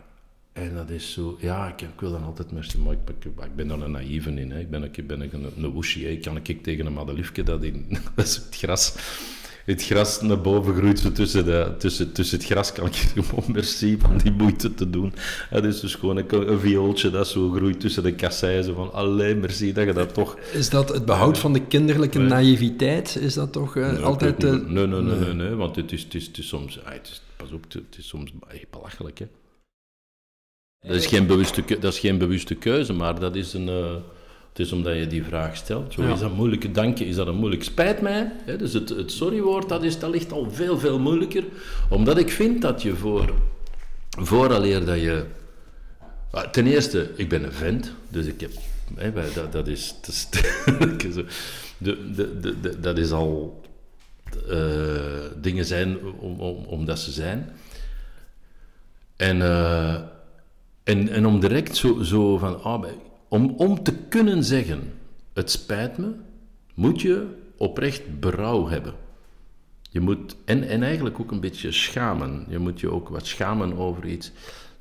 En dat is zo, ja, ik, ik wil dan altijd merci, maar ik, ik, ben daar een naïeve in. Hè. Ik ben, ik ben een, een woesje. Ik kan ik tegen een madeliefje dat in dat is het gras het gras naar boven groeit, zo tussen, de, tussen, tussen het gras kan ik gewoon merci van die moeite te doen. Het is dus gewoon een, een viooltje dat zo groeit tussen de kasseien, van alleen merci dat je dat toch... Is dat het behoud van de kinderlijke naïviteit? Is dat toch uh, nee, altijd... Nee, nee, nee, nee, nee, nee, want het is, het is, het is soms... Het is, pas op, het is soms echt belachelijk, hè. Dat is, geen bewuste, dat is geen bewuste keuze, maar dat is een... Uh, het is omdat je die vraag stelt. Zo, ja. Is dat moeilijke dankje, is dat een moeilijk spijt mij? Hè? Dus het, het sorrywoord, dat, is, dat ligt al veel, veel moeilijker. Omdat ik vind dat je voor, vooraleer dat je... Ten eerste, ik ben een vent, dus ik heb... Hè, dat, dat, is... Dat is, de, de, de, de, dat is al... Uh, dingen zijn om, om, omdat ze zijn. En, uh, en, en om direct zo, zo van... Ah, om, om te kunnen zeggen, het spijt me, moet je oprecht berouw hebben. Je moet, en, en eigenlijk ook een beetje schamen. Je moet je ook wat schamen over iets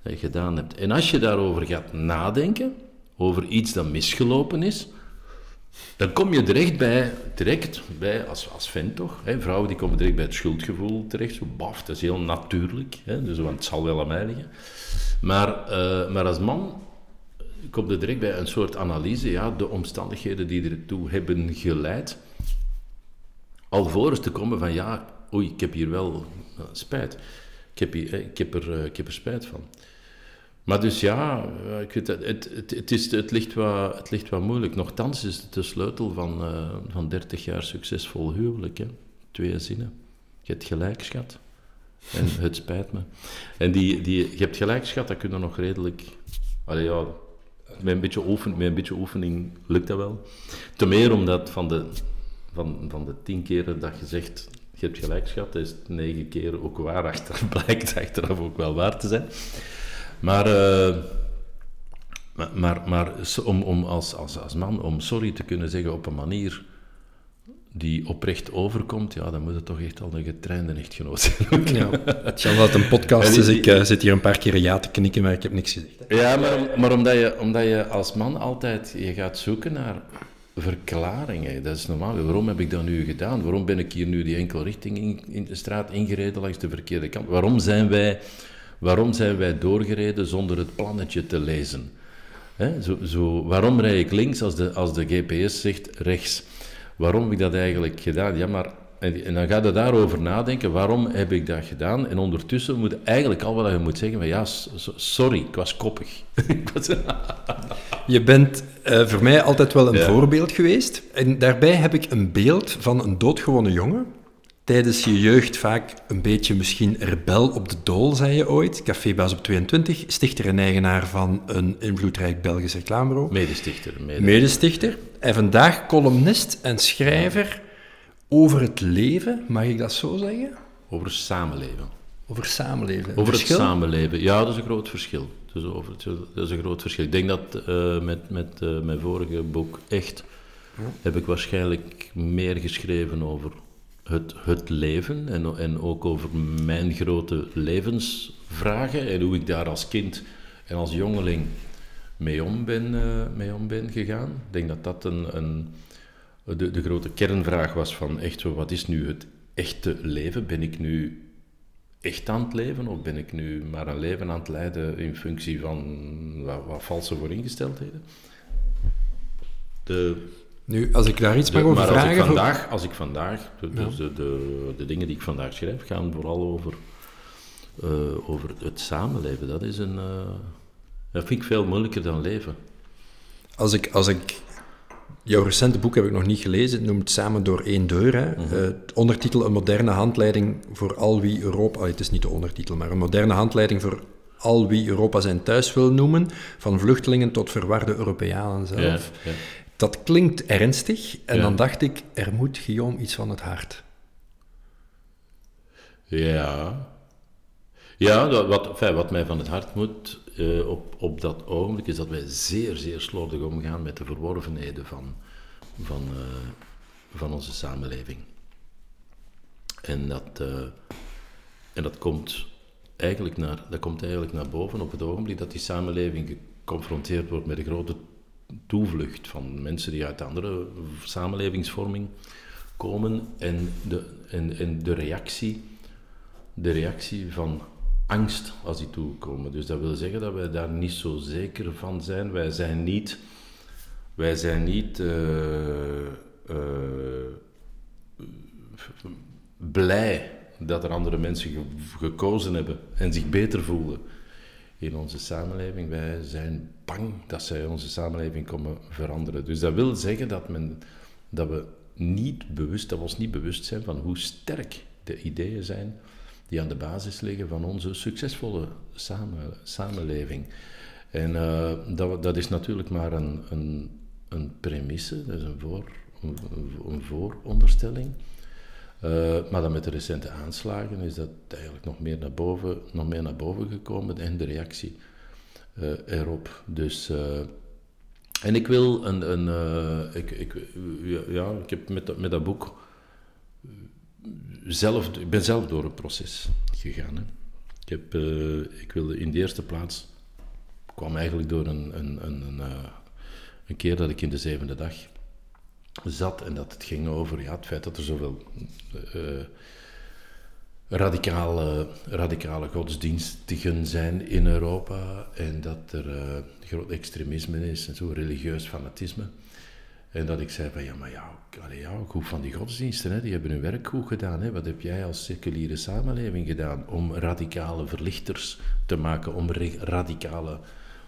dat je gedaan hebt. En als je daarover gaat nadenken, over iets dat misgelopen is, dan kom je direct bij, direct bij als, als vent toch, hè, vrouwen die komen direct bij het schuldgevoel terecht, zo baf, dat is heel natuurlijk, hè, dus, want het zal wel aan mij liggen. Maar, uh, maar als man komt er direct bij een soort analyse, ja, de omstandigheden die ertoe hebben geleid. Alvorens te komen van, ja, oei, ik heb hier wel uh, spijt. Ik heb, hier, ik, heb er, uh, ik heb er spijt van. Maar dus ja, ik weet het, het, het, is, het, ligt wat, het ligt wat moeilijk. Nochtans is het de sleutel van, van 30 jaar succesvol huwelijk. Hè? Twee zinnen. Je hebt gelijk, schat. En het spijt me. En die, die, je hebt gelijk, schat, dat kunnen nog redelijk... Allee, ja, met een beetje, oefen, met een beetje oefening lukt dat wel. Ten meer omdat van de, van, van de tien keren dat je zegt, je hebt gelijk schat, is het negen keer ook waar, achter, blijkt achteraf ook wel waar te zijn. Maar, uh, maar, maar, maar, om, om als, als, als man, om sorry te kunnen zeggen op een manier die oprecht overkomt, ja, dan moet het toch echt al een getrainde echtgenoot zijn. Ja, het is wel een podcast is, ik uh, zit hier een paar keer ja te knikken, maar ik heb niks gezegd. Ja, maar, maar omdat, je, omdat je als man altijd je gaat zoeken naar verklaringen. Dat is normaal. Waarom heb ik dat nu gedaan? Waarom ben ik hier nu die enkel richting in, in de straat ingereden langs de verkeerde kant? Waarom zijn wij, waarom zijn wij doorgereden zonder het plannetje te lezen? He? Zo, zo, waarom rij ik links als de, als de GPS zegt rechts? Waarom heb ik dat eigenlijk gedaan? Ja, maar... En, dan ga je daarover nadenken, waarom heb ik dat gedaan? En ondertussen moet eigenlijk al wat je moet zeggen, maar ja, sorry, ik was koppig. je bent uh, voor mij altijd wel een ja. voorbeeld geweest. En daarbij heb ik een beeld van een doodgewone jongen, tijdens je jeugd vaak een beetje misschien rebel op de dool, zei je ooit. Cafébaas op 22, stichter en eigenaar van een invloedrijk Belgisch reclamebureau. Medestichter. Mede. Medestichter. En vandaag columnist en schrijver over het leven, mag ik dat zo zeggen? Over samenleven. Over samenleven. Over verschil? het samenleven, ja, dat is een groot verschil. Over het, dat is een groot verschil. Ik denk dat uh, met, met uh, mijn vorige boek Echt ja. heb ik waarschijnlijk meer geschreven over het, het leven en, en ook over mijn grote levensvragen en hoe ik daar als kind en als jongeling mee om ben, uh, mee om ben gegaan. Ik denk dat dat een, een, de, de grote kernvraag was van echt, wat is nu het echte leven? Ben ik nu echt aan het leven of ben ik nu maar een leven aan het leiden in functie van wat, wat valse vooringesteldheden? De, nu, als ik daar iets mag over maar vragen... Als ik vandaag, als ik vandaag dus de, de, de, dingen die ik vandaag schrijf, gaan vooral over, uh, over het samenleven. Dat is een... Uh, dat vind ik veel moeilijker dan leven. Als ik, als ik Jouw recente boek heb ik nog niet gelezen. Het noemt Samen door één deur. Hè. Eh, ondertitel Een moderne handleiding voor al wie Europa... het is niet de ondertitel, maar een moderne handleiding voor al wie Europa zijn thuis wil noemen. Van vluchtelingen tot verwarde Europeanen zelf. Ja, Dat klinkt ernstig. En dan dacht ik, er moet Guillaume iets van het hart. Ja. Ja, wat, wat mij van het hart moet uh, op, op dat ogenblik is dat wij zeer, zeer slordig omgaan met de verworvenheden van, van, uh, van onze samenleving. En dat, uh, en dat, komt eigenlijk naar, dat komt eigenlijk naar boven op het ogenblik dat die samenleving geconfronteerd wordt met een grote toevlucht van mensen die uit andere samenlevingsvorming komen en de, en, en de, reactie, de reactie van angst als die toekomen. Dus dat wil zeggen dat wij daar niet zo zeker van zijn. Wij zijn niet, wij zijn niet uh, uh, blij dat er andere mensen gekozen hebben en zich beter voelen in onze samenleving. Wij zijn bang dat zij onze samenleving komen veranderen. Dus dat wil zeggen dat, men, dat we niet bewust, dat we ons niet bewust zijn van hoe sterk de ideeën zijn die aan de basis liggen van onze succesvolle samen, samenleving. En uh, dat, dat is natuurlijk maar een, een, een premisse, dat is een, voor, een vooronderstelling. Uh, maar dan met de recente aanslagen is dat eigenlijk nog meer naar boven, nog meer naar boven gekomen en de reactie uh, erop. Dus, en ik wil een. een ik, ik, ja, ik heb met, met dat boek zelf, ik ben zelf door een proces gegaan. Hè. Ik, heb, ik wilde in de eerste plaats, kwam eigenlijk door een, een, een, een, een keer dat ik in de zevende dag zat en dat het ging over ja, het feit dat er zoveel uh, radicale, radicale godsdienstigen zijn in Europa en dat er groot extremisme is en zo religieus fanatisme. En dat ik zei van, ja, maar allee, ja goed van die godsdiensten, hè, die hebben hun werk goed gedaan. Hè. Wat heb jij als seculiere samenleving gedaan om radicale verlichters te maken, om radicale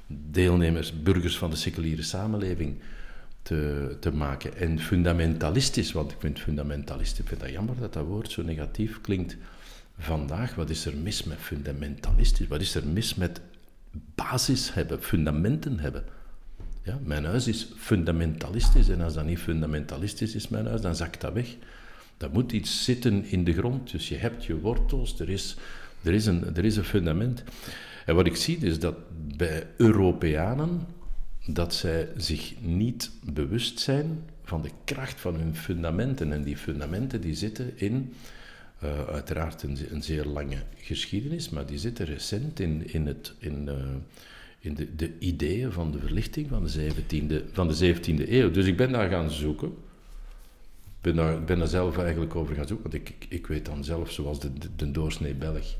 deelnemers, burgers van de seculiere samenleving te, te maken. En fundamentalistisch, want ik vind fundamentalistisch, ik vind dat jammer dat dat woord zo negatief klinkt vandaag. Wat is er mis met fundamentalistisch? Wat is er mis met basis hebben, fundamenten hebben? Ja, mijn huis is fundamentalistisch en als dat niet fundamentalistisch is, mijn huis, dan zakt dat weg. Dat moet iets zitten in de grond. Dus je hebt je wortels, er is, er is, een, er is een fundament. En wat ik zie is dat bij Europeanen, dat zij zich niet bewust zijn van de kracht van hun fundamenten. En die fundamenten die zitten in, uh, uiteraard een, zeer lange geschiedenis, maar die zitten recent in, in, het, in, uh, in de, de ideeën van de verlichting van de 17e, van de 17e eeuw. Dus ik ben daar gaan zoeken. Ik ben daar, ben daar zelf eigenlijk over gaan zoeken, want ik, ik, weet dan zelf, zoals de, de doorsnee Belg,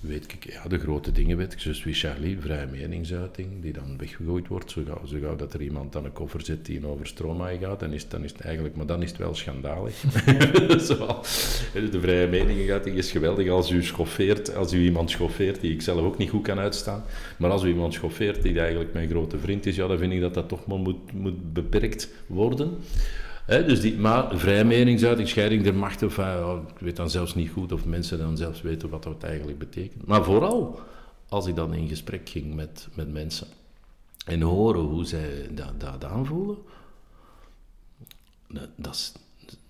weet ik, ja, de grote dingen weet ik, zoals wie Charlie, vrije meningsuiting, die dan weggegooid wordt, zo gauw, zo dat er iemand aan een koffer zit die een over stromaai gaat, dan is, dan is het eigenlijk, maar dan is het wel schandalig. zo, de vrije meningsuiting is geweldig. Als u schoffeert, als u iemand schoffeert die ik zelf ook niet goed kan uitstaan, maar als u iemand schoffeert die eigenlijk mijn grote vriend is, ja, dan vind ik dat dat toch maar moet, moet beperkt worden dus die, maar vrije meningsuiting, scheiding der machten, of, uh, ik weet dan zelfs niet goed of mensen dan zelfs weten wat dat eigenlijk betekent. Maar vooral als ik dan in gesprek ging met, met mensen en horen hoe zij dat, dat aanvoelen, dat,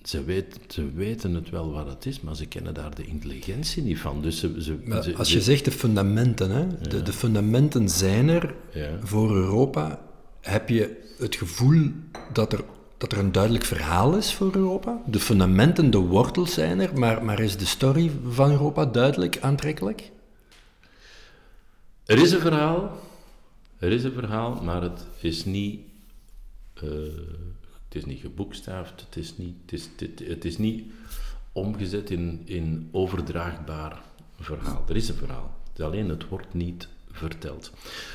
ze, weet, ze weten het wel wat het is, maar ze kennen daar de intelligentie niet van. Dus ze, ze, als je zegt de fundamenten, hè, de, de, fundamenten zijn er voor Europa, heb je het gevoel dat er dat er een duidelijk verhaal is voor Europa. De fundamenten, de wortels zijn er, maar, maar is de story van Europa duidelijk aantrekkelijk? Er is een verhaal, er is een verhaal, maar het is niet, uh, het is niet geboekstaafd, het is niet, het is, het, het is niet omgezet in, in overdraagbaar verhaal. Er is een verhaal, alleen het wordt niet vertelt.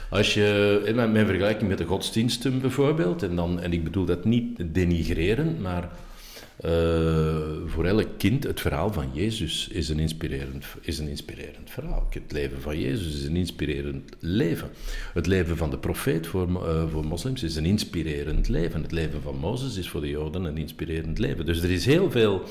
Als je, in mijn, vergelijking met de godsdiensten bijvoorbeeld, en, dan, en ik bedoel dat niet denigreren, maar uh, voor elk kind, het verhaal van Jezus is een, inspirerend, is een inspirerend verhaal. Het leven van Jezus is een inspirerend leven. Het leven van de profeet voor, uh, voor moslims is een inspirerend leven. Het leven van Mozes is voor de Joden een inspirerend leven. Dus er is heel veel.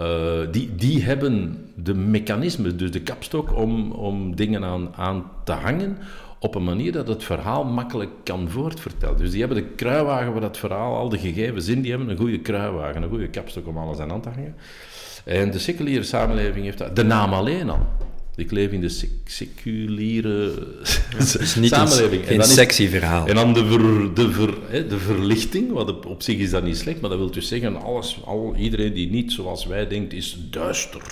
Uh, die, die hebben de mechanismen, dus de kapstok om, om dingen aan, aan te hangen, op een manier dat het verhaal makkelijk kan voortvertellen. Dus die hebben de kruiwagen waar dat verhaal, al de gegevens in, die hebben een goede kruiwagen, een goede kapstok om alles aan te hangen. En de seculiere samenleving heeft dat, de naam alleen al. Ik leef in de seculiere samenleving. Een, geen sexy verhaal. En dan de, ver, de, ver, hè, de verlichting, wat op, op zich is dat niet slecht, maar dat wil dus zeggen, alles, al, iedereen die niet zoals wij denkt, is duister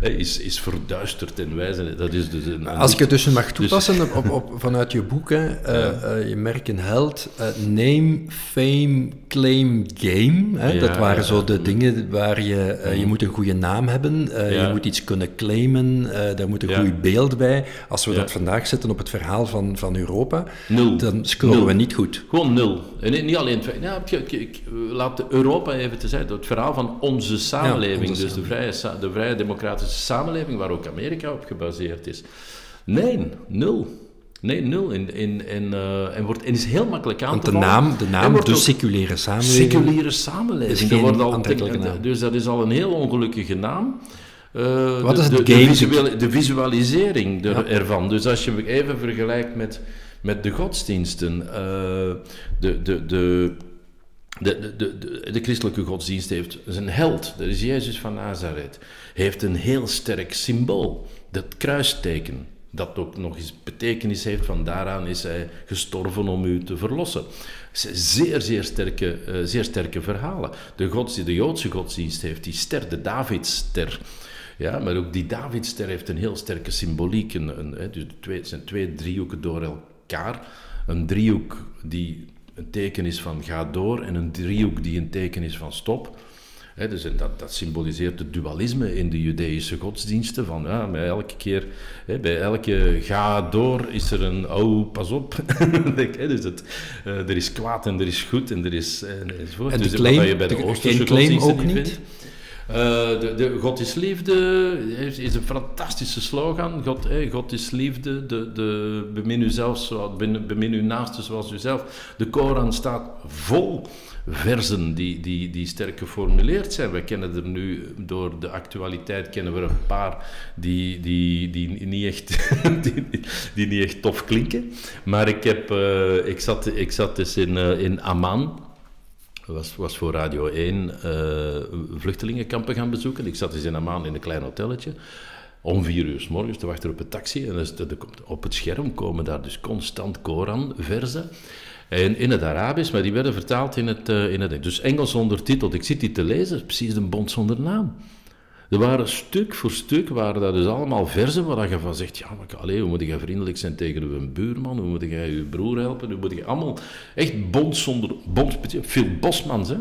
is, is verduisterd en wijze. Dat is dus een, Als ik het dus mag dus- toepassen op, op, vanuit je boek, hè, uh, uh, je merk een held, uh, name, fame, claim, game. Hè, ja, dat waren zo de dingen waar je, je moet een goede naam hebben, je moet iets kunnen claimen, daar moet een goed beeld bij. Als we dat vandaag zetten op het verhaal van, van Europa, nul. dan scoren we niet goed. Gewoon nul. En niet alleen... Ja, ik, laat Europa even te het verhaal van onze samenleving, onze dus samenleving. de vrije, de vrije democratische samenleving waar ook Amerika op gebaseerd is. Nee, nul. Nee, nul. En, en, en, uh, en, wordt, en is heel makkelijk aan Want te de naam, de naam de seculiere samenleving. Seculiere samenleving. Is wordt al, Dus dat is al een heel ongelukkige naam. Uh, Wat is het de, game? De, visual, de visualisering er, ja. ervan. Dus als je even vergelijkt met, met de godsdiensten, uh, de, de, de de, de, de, de, christelijke godsdienst heeft zijn held, dat is Jezus van Nazareth, heeft een heel sterk symbool, dat kruisteken, dat ook nog eens betekenis heeft, van daaraan is hij gestorven om u te verlossen. Zeer, zeer sterke, uh, zeer sterke verhalen. De, godsdienst, de Joodse godsdienst heeft die ster, de Davidster. Ja, maar ook die Davidster heeft een heel sterke symboliek. Een, een, dus twee, het zijn twee driehoeken door elkaar. Een driehoek die een teken is van ga door en een driehoek die een teken is van stop. dus dat, dat, symboliseert het dualisme in de Judaïsche godsdiensten. Van, ja, bij elke keer, bij elke ga door is er een oh, pas op. dus het, uh, er is kwaad en er is goed en er is enzovoort. En dus claim, je bij de, de Oosterse ook niet? Vindt. Uh, de, de, God is liefde is, een fantastische slogan. God, God is liefde. De, de, bemin u zelf, bemin uw naaste zoals uzelf. De Koran staat vol versen die, die, die sterk geformuleerd zijn. We kennen er nu, door de actualiteit kennen we een paar die, die, die, niet, echt, die, die niet echt tof klinken. Maar ik, heb, uh, ik, zat, ik zat dus in, uh, in Amman was, was voor Radio 1 uh, eh, vluchtelingenkampen gaan bezoeken. Ik zat eens in een maand in een klein hotelletje. Om vier uur s morgens te wachten op een taxi. En op het scherm komen daar dus constant Koran-versen. En in het Arabisch, maar die werden vertaald in het, uh, in het Dus Engels ondertiteld. Ik zit die te lezen, precies een bond zonder naam. Er waren stuk voor stuk, waren dat dus allemaal versen waar je van zegt, ja, maar allee, hoe moet je vriendelijk zijn tegen uw buurman, hoe moet je je broer helpen, hoe moet je allemaal, echt bond zonder, bond, veel bosmans, hè.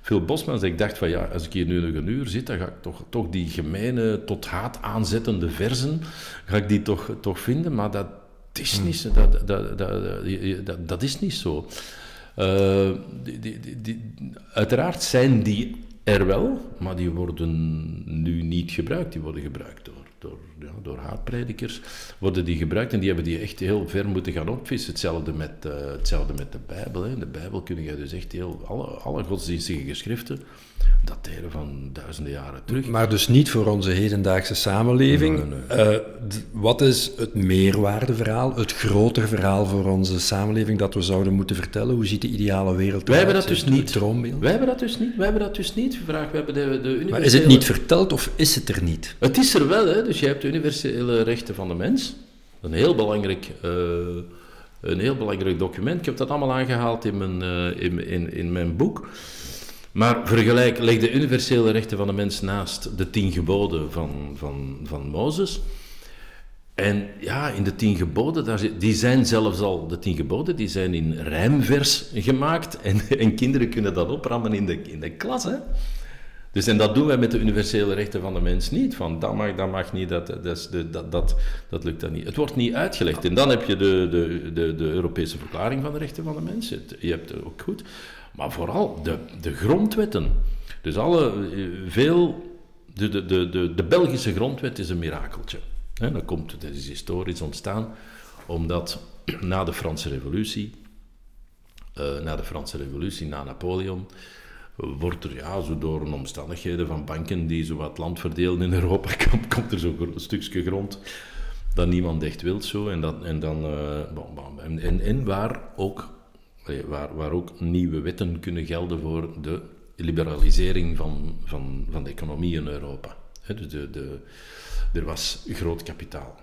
Veel bosmans, ik dacht van ja, als ik hier nu nog een uur zit, dan ga ik toch, toch die gemeene, tot haat aanzettende versen, ga ik die toch, toch vinden, maar dat is niet dat, dat, dat, dat, is niet zo. Uh, die, die, die, uiteraard zijn die er wel, maar die worden nu niet gebruikt. Die worden gebruikt door, door, ja, door haatpredikers. Worden die gebruikt en die hebben die echt heel ver moeten gaan opvissen. Hetzelfde met, uh, hetzelfde met de Bijbel. Hè. In de Bijbel kun je dus echt heel, alle, alle godsdienstige geschriften dateren van duizenden jaren terug. Maar dus niet voor onze hedendaagse samenleving. Uh, wat is het meerwaardeverhaal, het groter verhaal voor onze samenleving dat we zouden moeten vertellen? Hoe ziet de ideale wereld Wij hebben dat dus niet. Wij hebben dat dus niet. Wij hebben dat dus niet. Vraag, we hebben de, de universele... Maar is het niet verteld of is het er niet? Het is er wel, hè. Dus je hebt de universele rechten van de mens. Een heel belangrijk... Uh, een heel belangrijk document. Ik heb dat allemaal aangehaald in mijn, uh, in, in, in mijn boek. Maar vergelijk, leg de universele rechten van de mens naast de tien geboden van, van, van Mozes. En ja, in de tien geboden, daar, die zijn zelfs al, de tien geboden, die zijn in rijmvers gemaakt. En, en kinderen kunnen dat oprammen in de, in de klas. Hè? Dus en dat doen wij met de universele rechten van de mens niet. Van dat mag, dat mag niet, dat, dat, dat, dat, dat lukt dan niet. Het wordt niet uitgelegd. En dan heb je de, de, de, de Europese Verklaring van de Rechten van de Mens. je hebt ook goed. Maar vooral de, de grondwetten. Dus alle, veel, de, de, de, de, Belgische grondwet is een mirakeltje. He, dat, komt, dat is historisch ontstaan, omdat na de Franse revolutie, na de Franse revolutie, na Napoleon, wordt er ja, zo door omstandigheden van banken die zo wat land verdelen in Europa, komt, komt er zo'n stukje grond dat niemand echt wil zo. En, dat, en, dan, en, en, en, waar, ook, waar, waar ook nieuwe wetten kunnen gelden voor de liberalisering van, van, van de economie in Europa. dus de, de, er was groot kapitaal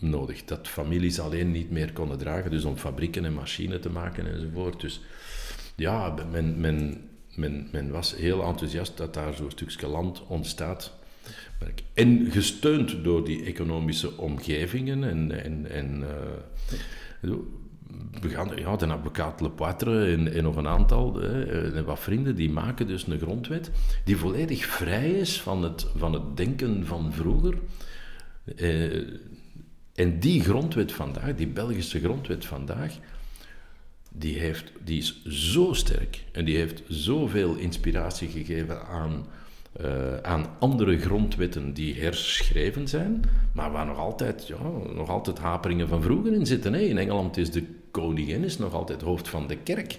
nodig, dat families alleen niet meer konden dragen, dus om fabrieken en machines te maken enzovoort. Dus ja, men, men, men, men was heel enthousiast dat daar zo'n stukje land ontstaat. En gesteund door die economische omgevingen en, en, en uh, ja, de advocaat Le Poitre en, en nog een aantal, hè, en wat vrienden, die maken dus een grondwet die volledig vrij is van het, van het denken van vroeger. Eh, en die grondwet vandaag, die Belgische grondwet vandaag, die, heeft, die is zo sterk en die heeft zoveel inspiratie gegeven aan, uh, aan andere grondwetten die herschreven zijn, maar waar nog altijd, ja, nog altijd haperingen van vroeger in zitten. Hè. In Engeland is de koningin is nog altijd hoofd van de kerk.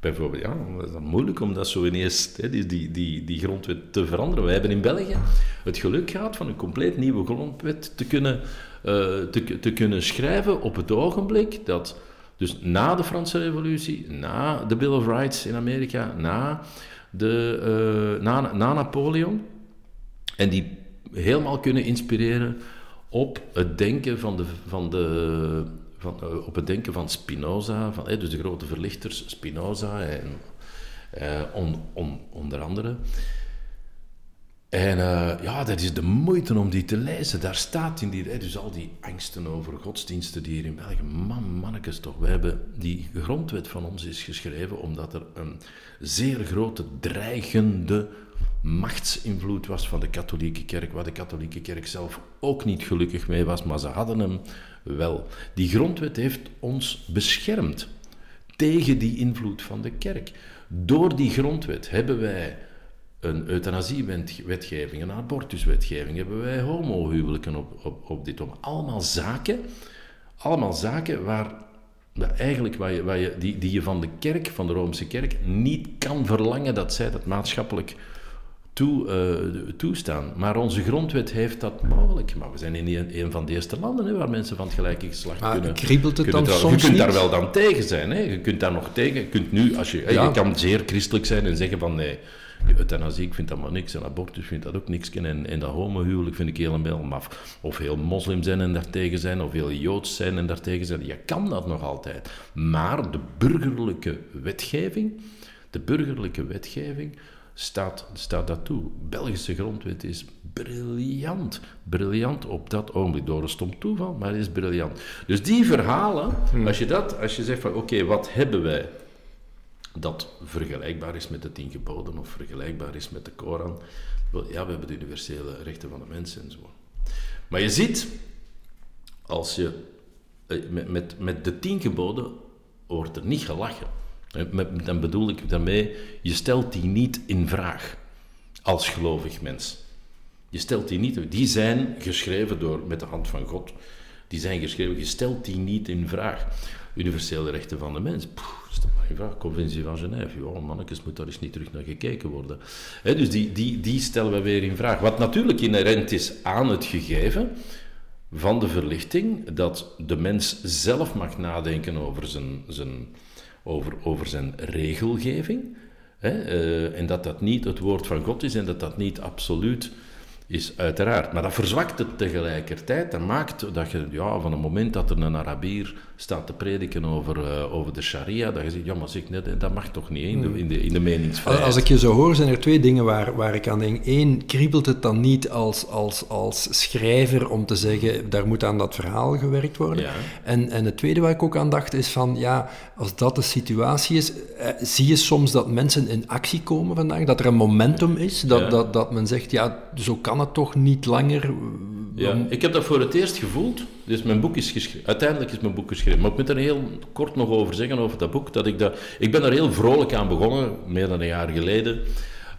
Bijvoorbeeld, ja, dat is moeilijk om dat zo ineens, hè, die, die, die, die grondwet te veranderen. Wij hebben in België het geluk gehad van een compleet nieuwe grondwet te kunnen, uh, te, te kunnen schrijven op het ogenblik dat dus na de Franse Revolutie, na de Bill of Rights in Amerika, na, de, uh, na, na Napoleon, en die helemaal kunnen inspireren op het denken van de, van de, uh, op het denken van Spinoza, van, dus de grote verlichters Spinoza en on, onder andere. En uh, ja, dat is de moeite om die te lezen. Daar staat in die, dus al die angsten over godsdiensten die hier in België, man, mannetjes toch. We hebben die grondwet van ons is geschreven omdat er een zeer grote dreigende machtsinvloed was van de katholieke kerk, waar de katholieke kerk zelf ook niet gelukkig mee was, maar ze hadden hem wel. Die grondwet heeft ons beschermd tegen die invloed van de kerk. Door die grondwet hebben wij een euthanasiewetgeving, een abortuswetgeving, hebben wij homohuwelijken op, op, op dit moment. Allemaal zaken, allemaal zaken waar, eigenlijk waar je, waar je, die, die je van de kerk, van de Romeinse kerk, niet kan verlangen dat zij dat maatschappelijk toe, uh, toestaan. Maar onze grondwet heeft dat mogelijk. Maar we zijn in een, een van de eerste landen hè, waar mensen van het gelijke geslacht maar kunnen... kriebelt het dan soms Je kunt niet? daar wel dan tegen zijn. Hè. Je kunt daar nog tegen... Je kunt nu, als je... Ja. Je kan zeer christelijk zijn en zeggen van nee euthanasie, ik vind dat maar niks. En abortus vind dat ook niks. En, en dat homohuwelijk vind ik helemaal maf. Of heel moslim zijn en daartegen zijn, of heel joods zijn en daartegen zijn. Je kan dat nog altijd. Maar de burgerlijke wetgeving, de burgerlijke wetgeving staat, staat dat toe. Belgische grondwet is briljant. Briljant op dat ogenblik. Door een stom toeval, maar is briljant. Dus die verhalen, hmm. als je, dat, als je zegt van oké, wat hebben wij dat vergelijkbaar is met de tien geboden of vergelijkbaar is met de Koran. Ja, we hebben de universele rechten van de mensen en zo. Maar je ziet, als je eh, met, met, met de tien geboden wordt er niet gelachen. Met, dan bedoel ik daarmee, je stelt die niet in vraag als gelovig mens. Je stelt die niet, die zijn geschreven door, met de hand van God, die zijn geschreven, je stelt die niet in vraag. Universele rechten van de mens, stel maar in vraag, conventie van Genève, ja, mannetjes, moet daar eens niet terug naar gekeken worden. dus die, die, die stellen we weer in vraag. Wat natuurlijk inherent is aan het gegeven van de verlichting, dat de mens zelf mag nadenken over zijn, zijn, over, over zijn regelgeving, uh, en dat dat niet het woord van God is en dat dat niet absoluut is uiteraard. Maar dat verzwakt het tegelijkertijd. Dat maakt dat je ja, van het moment dat er een Arabier staat te prediken over, uh, over de sharia, dat je zegt, ja maar zeg, net, dat mag toch niet in de, hmm. in de, in de meningsvrijheid. Als ik je zo hoor, zijn er twee dingen waar, waar ik aan denk. Eén, kriebelt het dan niet als, als, als schrijver om te zeggen, daar moet aan dat verhaal gewerkt worden? Ja. En, en het tweede waar ik ook aan dacht is van, ja, als dat de situatie is, eh, zie je soms dat mensen in actie komen vandaag, dat er een momentum is, dat, ja. dat, dat men zegt, ja, zo kan het toch niet langer. Ja, ik heb dat voor het eerst gevoeld. Dus mijn boek is geschreven. Uiteindelijk is mijn boek geschreven. Maar ik moet er heel kort nog over zeggen, over dat boek. Dat ik, dat, ik ben er heel vrolijk aan begonnen, meer dan een jaar geleden.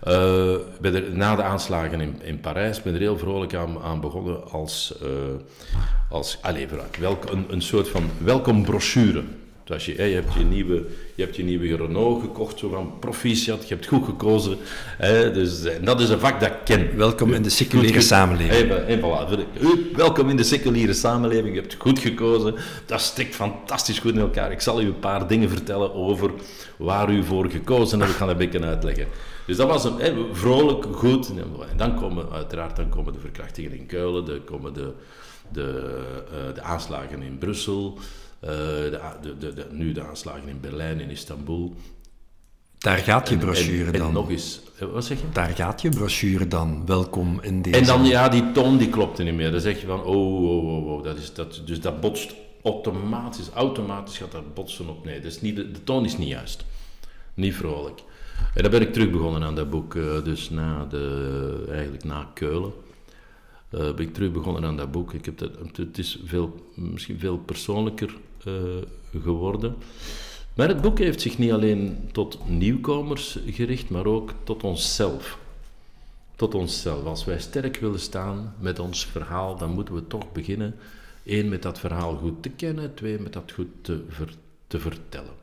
Uh, ben na de aanslagen in, in Parijs ben er heel vrolijk aan, aan begonnen als, uh, als allez, welk, een, een soort van welkombrochure. Dus je, je, hebt je, nieuwe, je hebt je nieuwe Renault gekocht, zo van proficiat, je hebt goed gekozen. Hè, dus, en dat is een vak dat ik ken. Welkom in de seculiere samenleving. Hey, voilà. Welkom in de seculiere samenleving, je hebt goed gekozen. Dat stikt fantastisch goed in elkaar. Ik zal u een paar dingen vertellen over waar u voor gekozen hebt. Ik ga dat een beetje uitleggen. Dus dat was een, hè, vrolijk, goed. En dan komen uiteraard dan komen de verkrachtingen in Keulen, dan komen de, de, uh, de aanslagen in Brussel. Uh, de, de, de, nu de aanslagen in Berlijn, in Istanbul. Daar gaat je brochure dan. En nog eens, eh, wat zeg je? Daar gaat je brochure dan. Welkom in deze. En dan, ja, die toon die klopte niet meer. Dan zeg je van, oh, oh, oh, oh. Dat is, dat, dus dat botst automatisch, automatisch gaat dat botsen op. Nee, dat is niet, de, de toon is niet juist. Niet vrolijk. En dan ben ik terug begonnen aan dat boek, uh, dus na de, eigenlijk na Keulen. Ben ik terug begonnen aan dat boek. Ik heb dat, het is veel, misschien veel persoonlijker geworden. Maar het boek heeft zich niet alleen tot nieuwkomers gericht, maar ook tot onszelf. Tot onszelf. Als wij sterk willen staan met ons verhaal, dan moeten we toch beginnen. één, met dat verhaal goed te kennen. Twee, met dat goed te, te vertellen.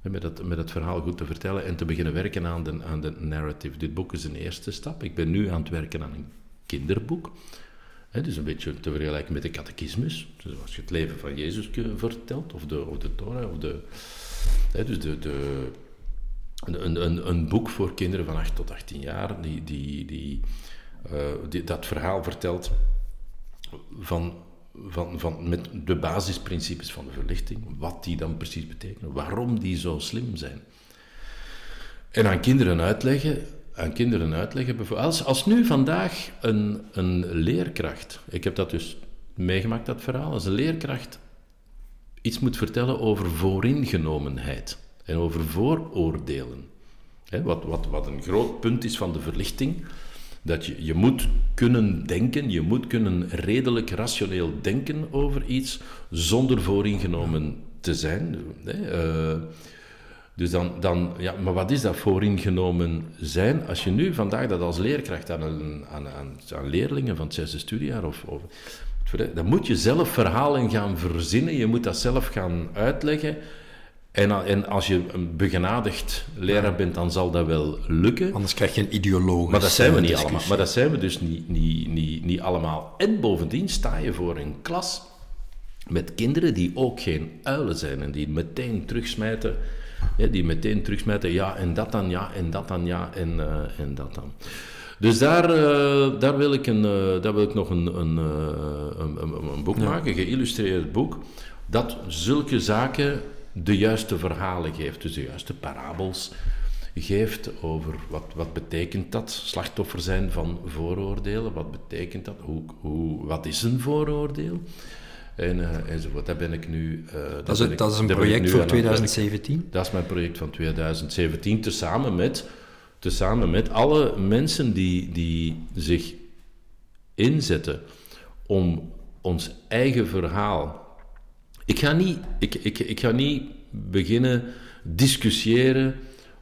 Met dat, met dat verhaal goed te vertellen en te beginnen werken aan de, aan de narrative. Dit boek is een eerste stap. Ik ben nu aan het werken aan een kinderboek. He, dus een beetje te vergelijken met de catechismus. Dus als je het leven van Jezus vertelt, of de, of de Torah, of de, dus de, de, een, een, een boek voor kinderen van 8 tot 18 jaar, die, die, die, uh, die dat verhaal vertelt van, van, van, met de basisprincipes van de verlichting, wat die dan precies betekenen, waarom die zo slim zijn. En aan kinderen uitleggen aan kinderen uitleggen. Als, als nu vandaag een, een leerkracht, ik heb dat dus meegemaakt, dat verhaal, als een leerkracht iets moet vertellen over vooringenomenheid en over vooroordelen. Wat, wat, wat een groot punt is van de verlichting, dat je, je moet kunnen denken, je moet kunnen redelijk rationeel denken over iets zonder vooringenomen te zijn. Uh, dus dan, dan, ja, maar wat is dat vooringenomen zijn? Als je nu vandaag dat als leerkracht aan, een, aan, aan, aan leerlingen van het zesde studiejaar of, of dan moet je zelf verhalen gaan verzinnen, je moet dat zelf gaan uitleggen. En, en als je een begenadigd leraar bent, dan zal dat wel lukken. Anders krijg je een ideoloog. Maar dat zijn we niet allemaal. Maar dat zijn we dus niet, niet, niet, niet allemaal. En bovendien sta je voor een klas met kinderen die ook geen uilen zijn en die meteen terugsmijten ja, die meteen terugsmijten, ja, en dat dan, ja, en dat dan, ja, en, uh, en dat dan. Dus daar, uh, daar, wil ik een, uh, daar wil ik nog een, een, een, een boek ja. maken, een geïllustreerd boek, dat zulke zaken de juiste verhalen geeft, dus de juiste parabels geeft over wat, wat betekent dat, slachtoffer zijn van vooroordelen, wat betekent dat, hoe, hoe, wat is een vooroordeel? En, uh, enzovoort. Daar ben ik nu... Uh, dat, is, ik, dat is een project voor 2017? Dat is mijn project van 2017, tezamen met, tezamen met alle mensen die, die zich inzetten om ons eigen verhaal... Ik ga niet, ik, ik, ik ga niet beginnen discussiëren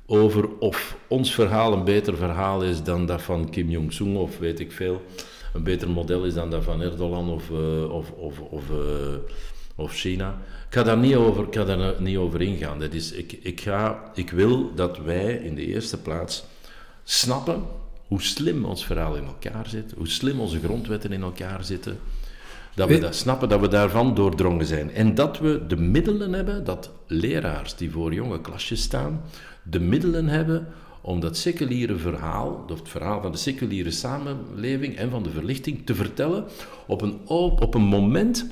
over of ons verhaal een beter verhaal is dan dat van Kim Jong-sung of weet ik veel een beter model is dan dat van Erdogan of, uh, of, of, of, uh, of China. Ik ga daar niet over, ik ga daar niet over ingaan. Dat is, ik, ik, ga, ik wil dat wij in de eerste plaats snappen hoe slim ons verhaal in elkaar zit, hoe slim onze grondwetten in elkaar zitten. Dat we dat snappen, dat we daarvan doordrongen zijn. En dat we de middelen hebben, dat leraars die voor jonge klasjes staan, de middelen hebben om dat seculiere verhaal, het verhaal van de seculiere samenleving en van de verlichting, te vertellen op een, op een moment,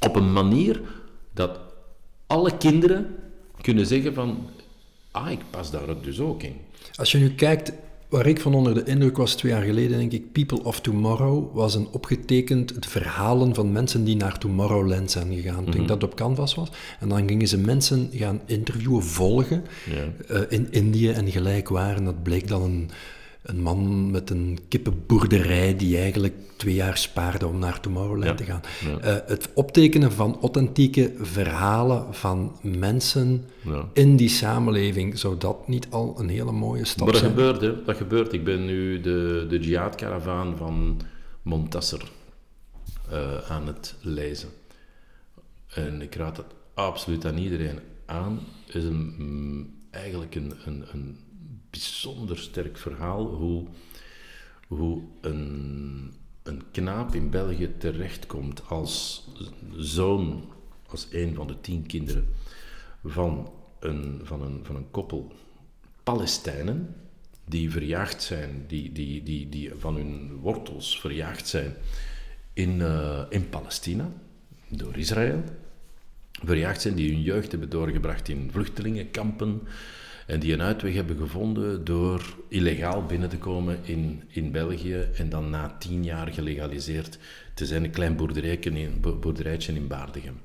op een manier dat alle kinderen kunnen zeggen van, ah, ik pas daar dus ook in. Als je nu kijkt Waar ik van onder de indruk was twee jaar geleden, denk ik, People of Tomorrow was een opgetekend het verhalen van mensen die naar Tomorrowland zijn gegaan. Ik denk mhm. dat het op Canvas was. En dan gingen ze mensen gaan interviewen, volgen uh, in Indië en gelijk waren. Dat bleek dan een een man met een kippenboerderij die eigenlijk twee jaar spaarde om naar Tomorrowland te gaan. Eh, het optekenen van authentieke verhalen van mensen in die samenleving, zou dat niet al een hele mooie stap maar dat zijn? Gebeurt, hè? Dat gebeurt. Ik ben nu de, de jihad-karavaan van Montasser uh, aan het lezen. En ik raad het absoluut aan iedereen aan. Het is een, mm, eigenlijk een, een, een bijzonder sterk verhaal hoe, hoe een, een knaap in België terechtkomt als zoon, als een van de tien kinderen van een, van een, van een koppel Palestijnen die verjaagd zijn, die, die, die, die van hun wortels verjaagd zijn in, uh, in Palestina door Israël. Verjaagd zijn die hun jeugd hebben doorgebracht in vluchtelingenkampen, en die een uitweg hebben gevonden door illegaal binnen te komen in, in België en dan na tien jaar gelegaliseerd te zijn, een klein boerderijtje in, boerderijtje in Baardegem.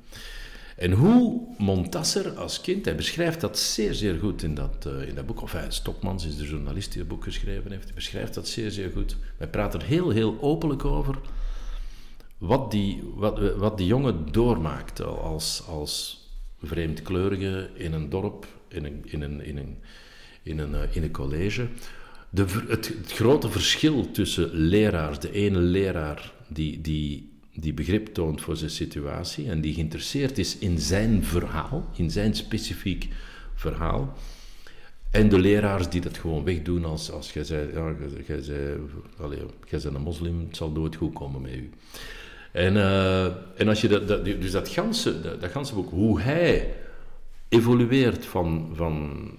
En hoe Montasser als kind, hij beschrijft dat zeer, zeer goed in dat, uh, in dat boek. Of hij, Stokmans is de journalist die het boek geschreven heeft. Hij beschrijft dat zeer, zeer goed. Wij praten er heel, heel openlijk over wat die, wat, wat die jongen doormaakt als, als vreemdkleurige in een dorp in een, in een, in een, in een, eh, in een college. De, het, grote verschil tussen leraars, de ene leraar die, die, die begrip toont voor zijn situatie en die geïnteresseerd is in zijn verhaal, in zijn specifiek verhaal, en de leraars die dat gewoon wegdoen als, als jij zei, ja, jij, zei, allez, jij bent een moslim, het zal nooit goed komen met u. En, uh, en als je dat, dat, dus dat ganse, dat, dat ganse boek, hoe hij evolueert van, van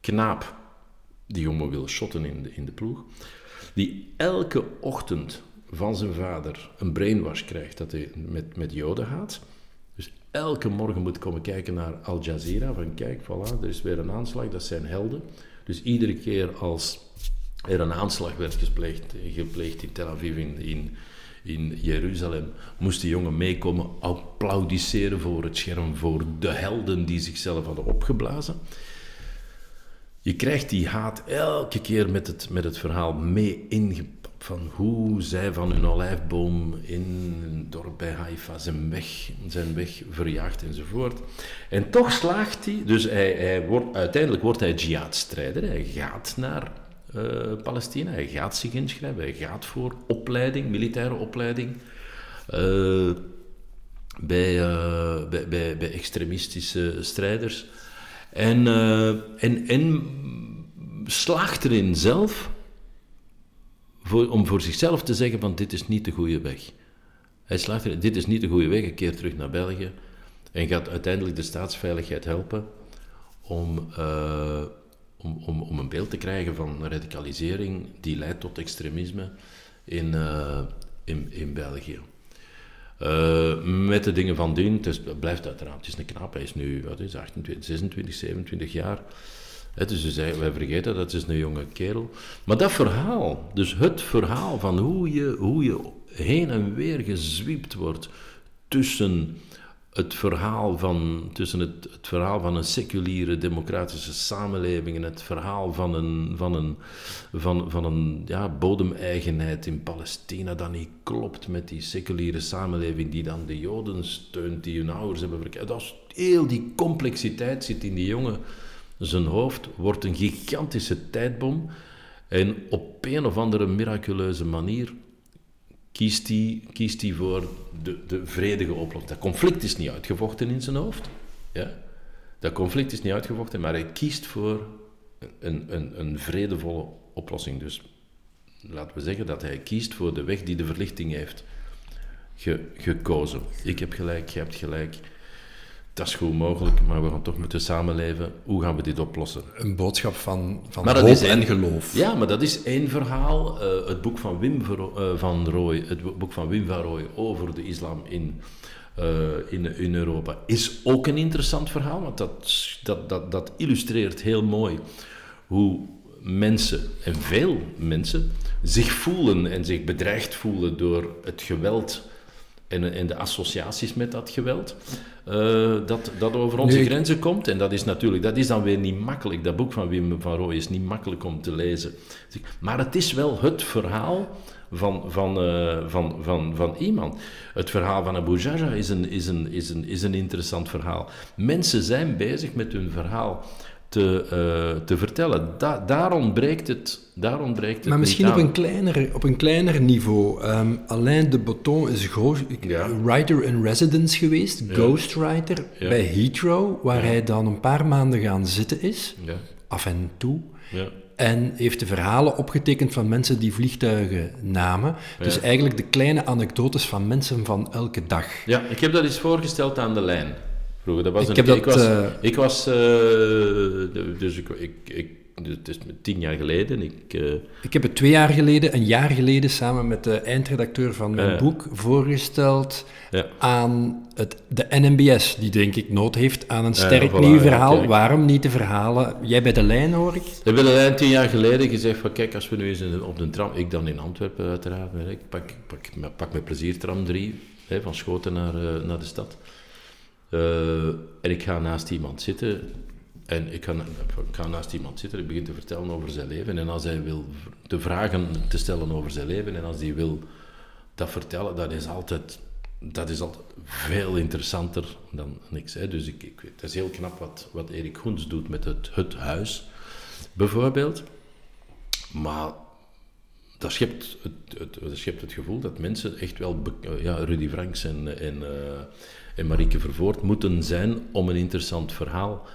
knaap die jongen wil shotten in de, in de ploeg, die elke ochtend van zijn vader een brainwash krijgt dat hij met, met Joden gaat. Dus elke morgen moet komen kijken naar Al Jazeera, van kijk, voilà, er is weer een aanslag, dat zijn helden. Dus iedere keer als er een aanslag werd gepleegd, gepleegd in Tel Aviv, in, in in Jeruzalem, moest die jongen meekomen applaudisseren voor het scherm, voor de helden die zichzelf hadden opgeblazen. Je krijgt die haat elke keer met het, met het verhaal mee ingepakt van hoe zij van hun olijfboom in een dorp bij Haifa zijn weg, zijn weg verjaagd enzovoort. En toch slaagt hij, dus hij, hij wordt, uiteindelijk wordt hij jihadstrijder, hij gaat naar Palestina. Hij gaat zich inschrijven, hij gaat voor opleiding, militaire opleiding. Uh, bij, uh, bij, bij, bij, extremistische strijders. En, en, en slaagt erin zelf voor, om voor zichzelf te zeggen van dit is niet de goede weg. Hij slaagt erin, dit is niet de goede weg, een keer terug naar België en gaat uiteindelijk de staatsveiligheid helpen om om, om, om een beeld te krijgen van radicalisering die leidt tot extremisme in, uh, in, in België. Uh, met de dingen van dien, het, blijft uiteraard, het is een knap, hij is nu wat is, 28, 26, 27 jaar. He, dus wij vergeten dat het is een jonge kerel. Maar dat verhaal, dus het verhaal van hoe je, hoe je heen en weer gezwiept wordt tussen het verhaal van, tussen het, het, verhaal van een seculiere democratische samenleving en het verhaal van een, van een, van, van een ja, bodemeigenheid in Palestina dat niet klopt met die seculiere samenleving die dan de Joden steunt, die hun ouders hebben verkeerd. Dat heel die complexiteit zit in die jongen zijn hoofd, wordt een gigantische tijdbom en op een of andere miraculeuze manier kiest hij, kiest voor de, de vredige oplossing. Dat conflict is niet uitgevochten in zijn hoofd. Ja? Dat conflict is niet uitgevochten, maar hij kiest voor een, een, een vredevolle oplossing. Dus laten we zeggen dat hij kiest voor de weg die de verlichting heeft gekozen. Ik heb gelijk, jij hebt gelijk dat is goed mogelijk, maar we gaan toch moeten samenleven. Hoe gaan we dit oplossen? Een boodschap van, van maar hoop en geloof. Ja, maar dat is één verhaal. Uh, het boek van Wim uh, van Rooij, het boek van Wim van Rooij over de islam in, uh, in, in Europa, is ook een interessant verhaal, want dat, dat, dat, dat illustreert heel mooi hoe mensen, en veel mensen, zich voelen en zich bedreigd voelen door het geweld en, en de associaties met dat geweld, uh, dat, dat over onze grenzen komt. En dat is natuurlijk, dat is dan weer niet makkelijk. Dat boek van Wim van Rooij is niet makkelijk om te lezen. Maar het is wel het verhaal van, van, uh, van, van, van iemand. Het verhaal van Abu Jaja is een, is, een, is, een, is een interessant verhaal. Mensen zijn bezig met hun verhaal te, uh, te vertellen. Da daar ontbreekt het, daar ontbreekt het Maar misschien op een, kleiner, op een kleiner niveau. Um, Alain de Botton is ja. writer in residence geweest, ja. ghostwriter, ja. bij Heathrow, waar hij dan een paar maanden gaan zitten is, af en toe. En heeft de verhalen opgetekend van mensen die vliegtuigen namen. Dus eigenlijk de kleine anekdotes van mensen van elke dag. Ja, ik heb dat eens voorgesteld aan de lijn. Vroeger. Dat was ik, een, heb ik dat, was, uh... ik was uh, dus ik, ik, ik, het is tien jaar geleden. Ik, uh... ik heb het twee jaar geleden, een jaar geleden, samen met de eindredacteur van mijn boek voorgesteld ja. aan het, de NMBS, die denk ik nood heeft aan een sterk voilà, nieuw verhaal. Waarom niet de verhalen? Jij bij de lijn hoor ik? Ik heb bij de lijn tien jaar geleden gezegd van kijk, als we nu eens op de tram, ik dan in Antwerpen uiteraard, ik pak, pak, pak met plezier tram 3, hè, van Schoten naar, naar de stad. Uh, en ik ga naast iemand zitten en ik ga, ik ga, naast iemand zitten, ik begin te vertellen over zijn leven. En als hij wil de vragen te stellen over zijn leven en als hij wil dat vertellen, dat is altijd, dat is altijd veel interessanter dan niks. Hè. Dus ik, ik, het is heel knap wat, wat Erik Goens doet met het, het huis, bijvoorbeeld. Maar dat schept het, het, dat schept het gevoel dat mensen echt wel, ja, Rudy Franks en, en uh, en Marieke Vervoort moeten zijn om een interessant verhaal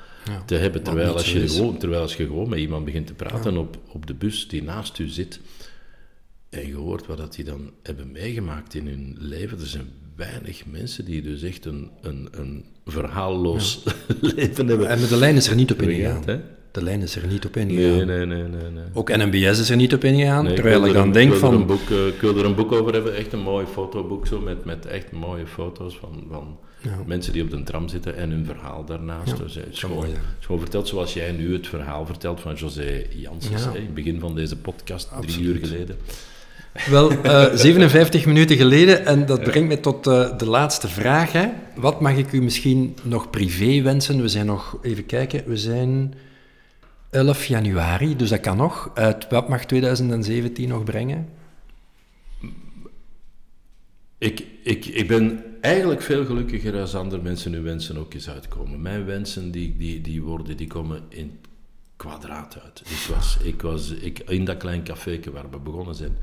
te hebben. Terwijl als, je gewoon, terwijl als je gewoon met iemand begint te praten op, op de bus die naast u zit en je hoort wat dat die dan hebben meegemaakt in hun leven. Er zijn weinig mensen die dus echt een, een, een verhaalloos leven hebben. En de lijn is er niet op ingegaan. De lijn is er niet op ingegaan. Nee, nee, nee, nee, nee. Ook NMBS is er niet op ingegaan. terwijl ik, dan denk van... Boek, uh, ik wil er een boek over hebben, echt een mooi fotoboek zo, met, met echt mooie foto's van, van ja. Mensen die op de tram zitten en hun verhaal daarnaast. dus, het is gewoon, gewoon, verteld zoals jij nu het verhaal vertelt van José Janssens, in het begin van deze podcast, drie uur geleden. Wel, uh, eh, 57 minuten geleden, en dat brengt me tot uh, de laatste vraag. Hè. Wat mag ik u misschien nog privé wensen? We zijn nog, even kijken, we zijn 11 januari, dus dat kan nog. Uh, wat mag 2017 nog brengen? Ik, ik, ik ben eigenlijk veel gelukkiger als andere mensen hun wensen ook eens uitkomen. Mijn wensen die, die, die worden, die komen in kwadraat uit. Ik was, ik was ik, in dat klein café waar we begonnen zijn,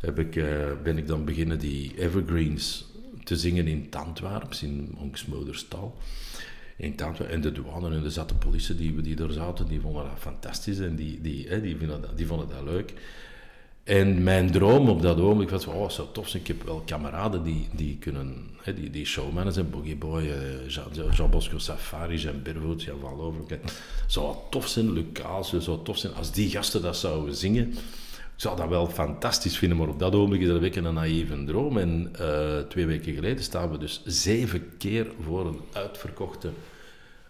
heb ik, uh, ben ik dan beginnen die evergreens te zingen in Tantwerps, in Monksmoderstal. In en de douane en de zatte politie die, die er zaten, die vonden dat fantastisch en die, die, hè, die, vonden dat, die vonden dat leuk. En mijn droom op dat ogenblik was, oh, zou tof zijn. Ik heb wel kameraden die, die kunnen, hè, die, die showmannen zijn, Boogie Boy, uh, Jean, Bosco Safari, Jean Bervoet, Jan Van Over. Zou tof zijn, Lucas, zou tof zijn als die gasten dat zouden zingen. Ik zou dat wel fantastisch vinden, maar op dat ogenblik is dat een beetje een naïeve droom. En uh, twee weken geleden staan we dus zeven keer voor een uitverkochte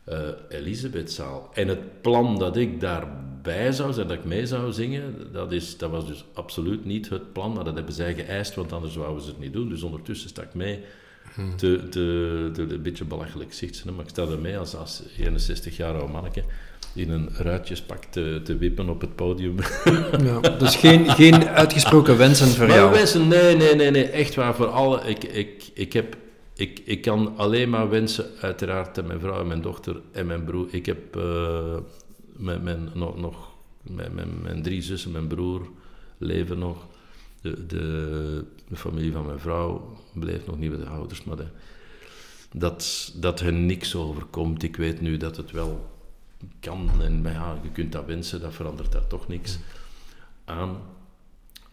uh, Elisabethzaal. En het plan dat ik daarbij zou zijn, dat ik mee zou zingen, dat, is, dat was dus absoluut niet het plan, maar dat hebben zij geëist, want anders zouden ze het niet doen. Dus ondertussen sta ik mee hmm. te, te, te, een beetje belachelijk zicht, maar ik sta er mee als, als 61 jaar oud manneke in een ruitjespak te, te wippen op het podium. Ja, dus geen, geen uitgesproken wensen voor maar jou? Wensen, nee, nee, nee, nee, echt waar, voor alle. Ik, ik, ik heb ik, ik kan alleen maar wensen, uiteraard, aan mijn vrouw en mijn dochter en mijn broer. Ik heb uh, mijn, mijn, nog, nog mijn, mijn, mijn, drie zussen, mijn broer leven nog. De, de, de, familie van mijn vrouw bleef nog niet bij de ouders, maar de, dat, dat hen niks overkomt. Ik weet nu dat het wel kan en ja, je kunt dat wensen, dat verandert daar toch niks aan.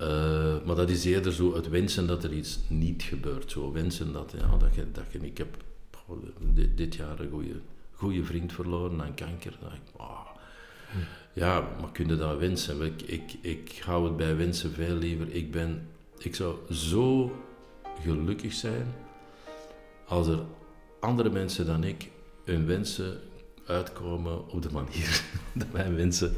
Uh, maar dat is eerder zo het wensen dat er iets niet gebeurt. Zo wensen dat, ja, dat, je, dat je... Ik heb dit, dit, jaar een goede, goede vriend verloren aan kanker. Dan ik, oh, Ja, maar kun je dat wensen? Ik, ik, ik hou het bij wensen veel liever. Ik, ben, ik zou zo gelukkig zijn als er andere mensen dan ik hun wensen uitkomen op de manier dat mijn wensen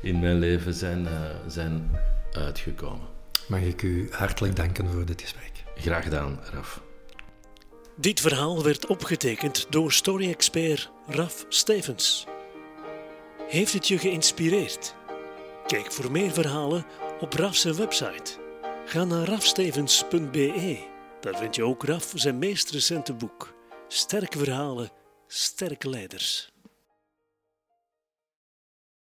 in mijn leven zijn, uh, zijn uitgekomen. Mag ik u hartelijk danken voor dit gesprek. Graag gedaan, Raf. Dit verhaal werd opgetekend door story-expert Raf Stevens. Heeft het je geïnspireerd? Kijk voor meer verhalen op Raf's website. Ga naar rafstevens.be. Daar vind je ook Raf zijn meest recente boek. Sterke verhalen, sterke leiders.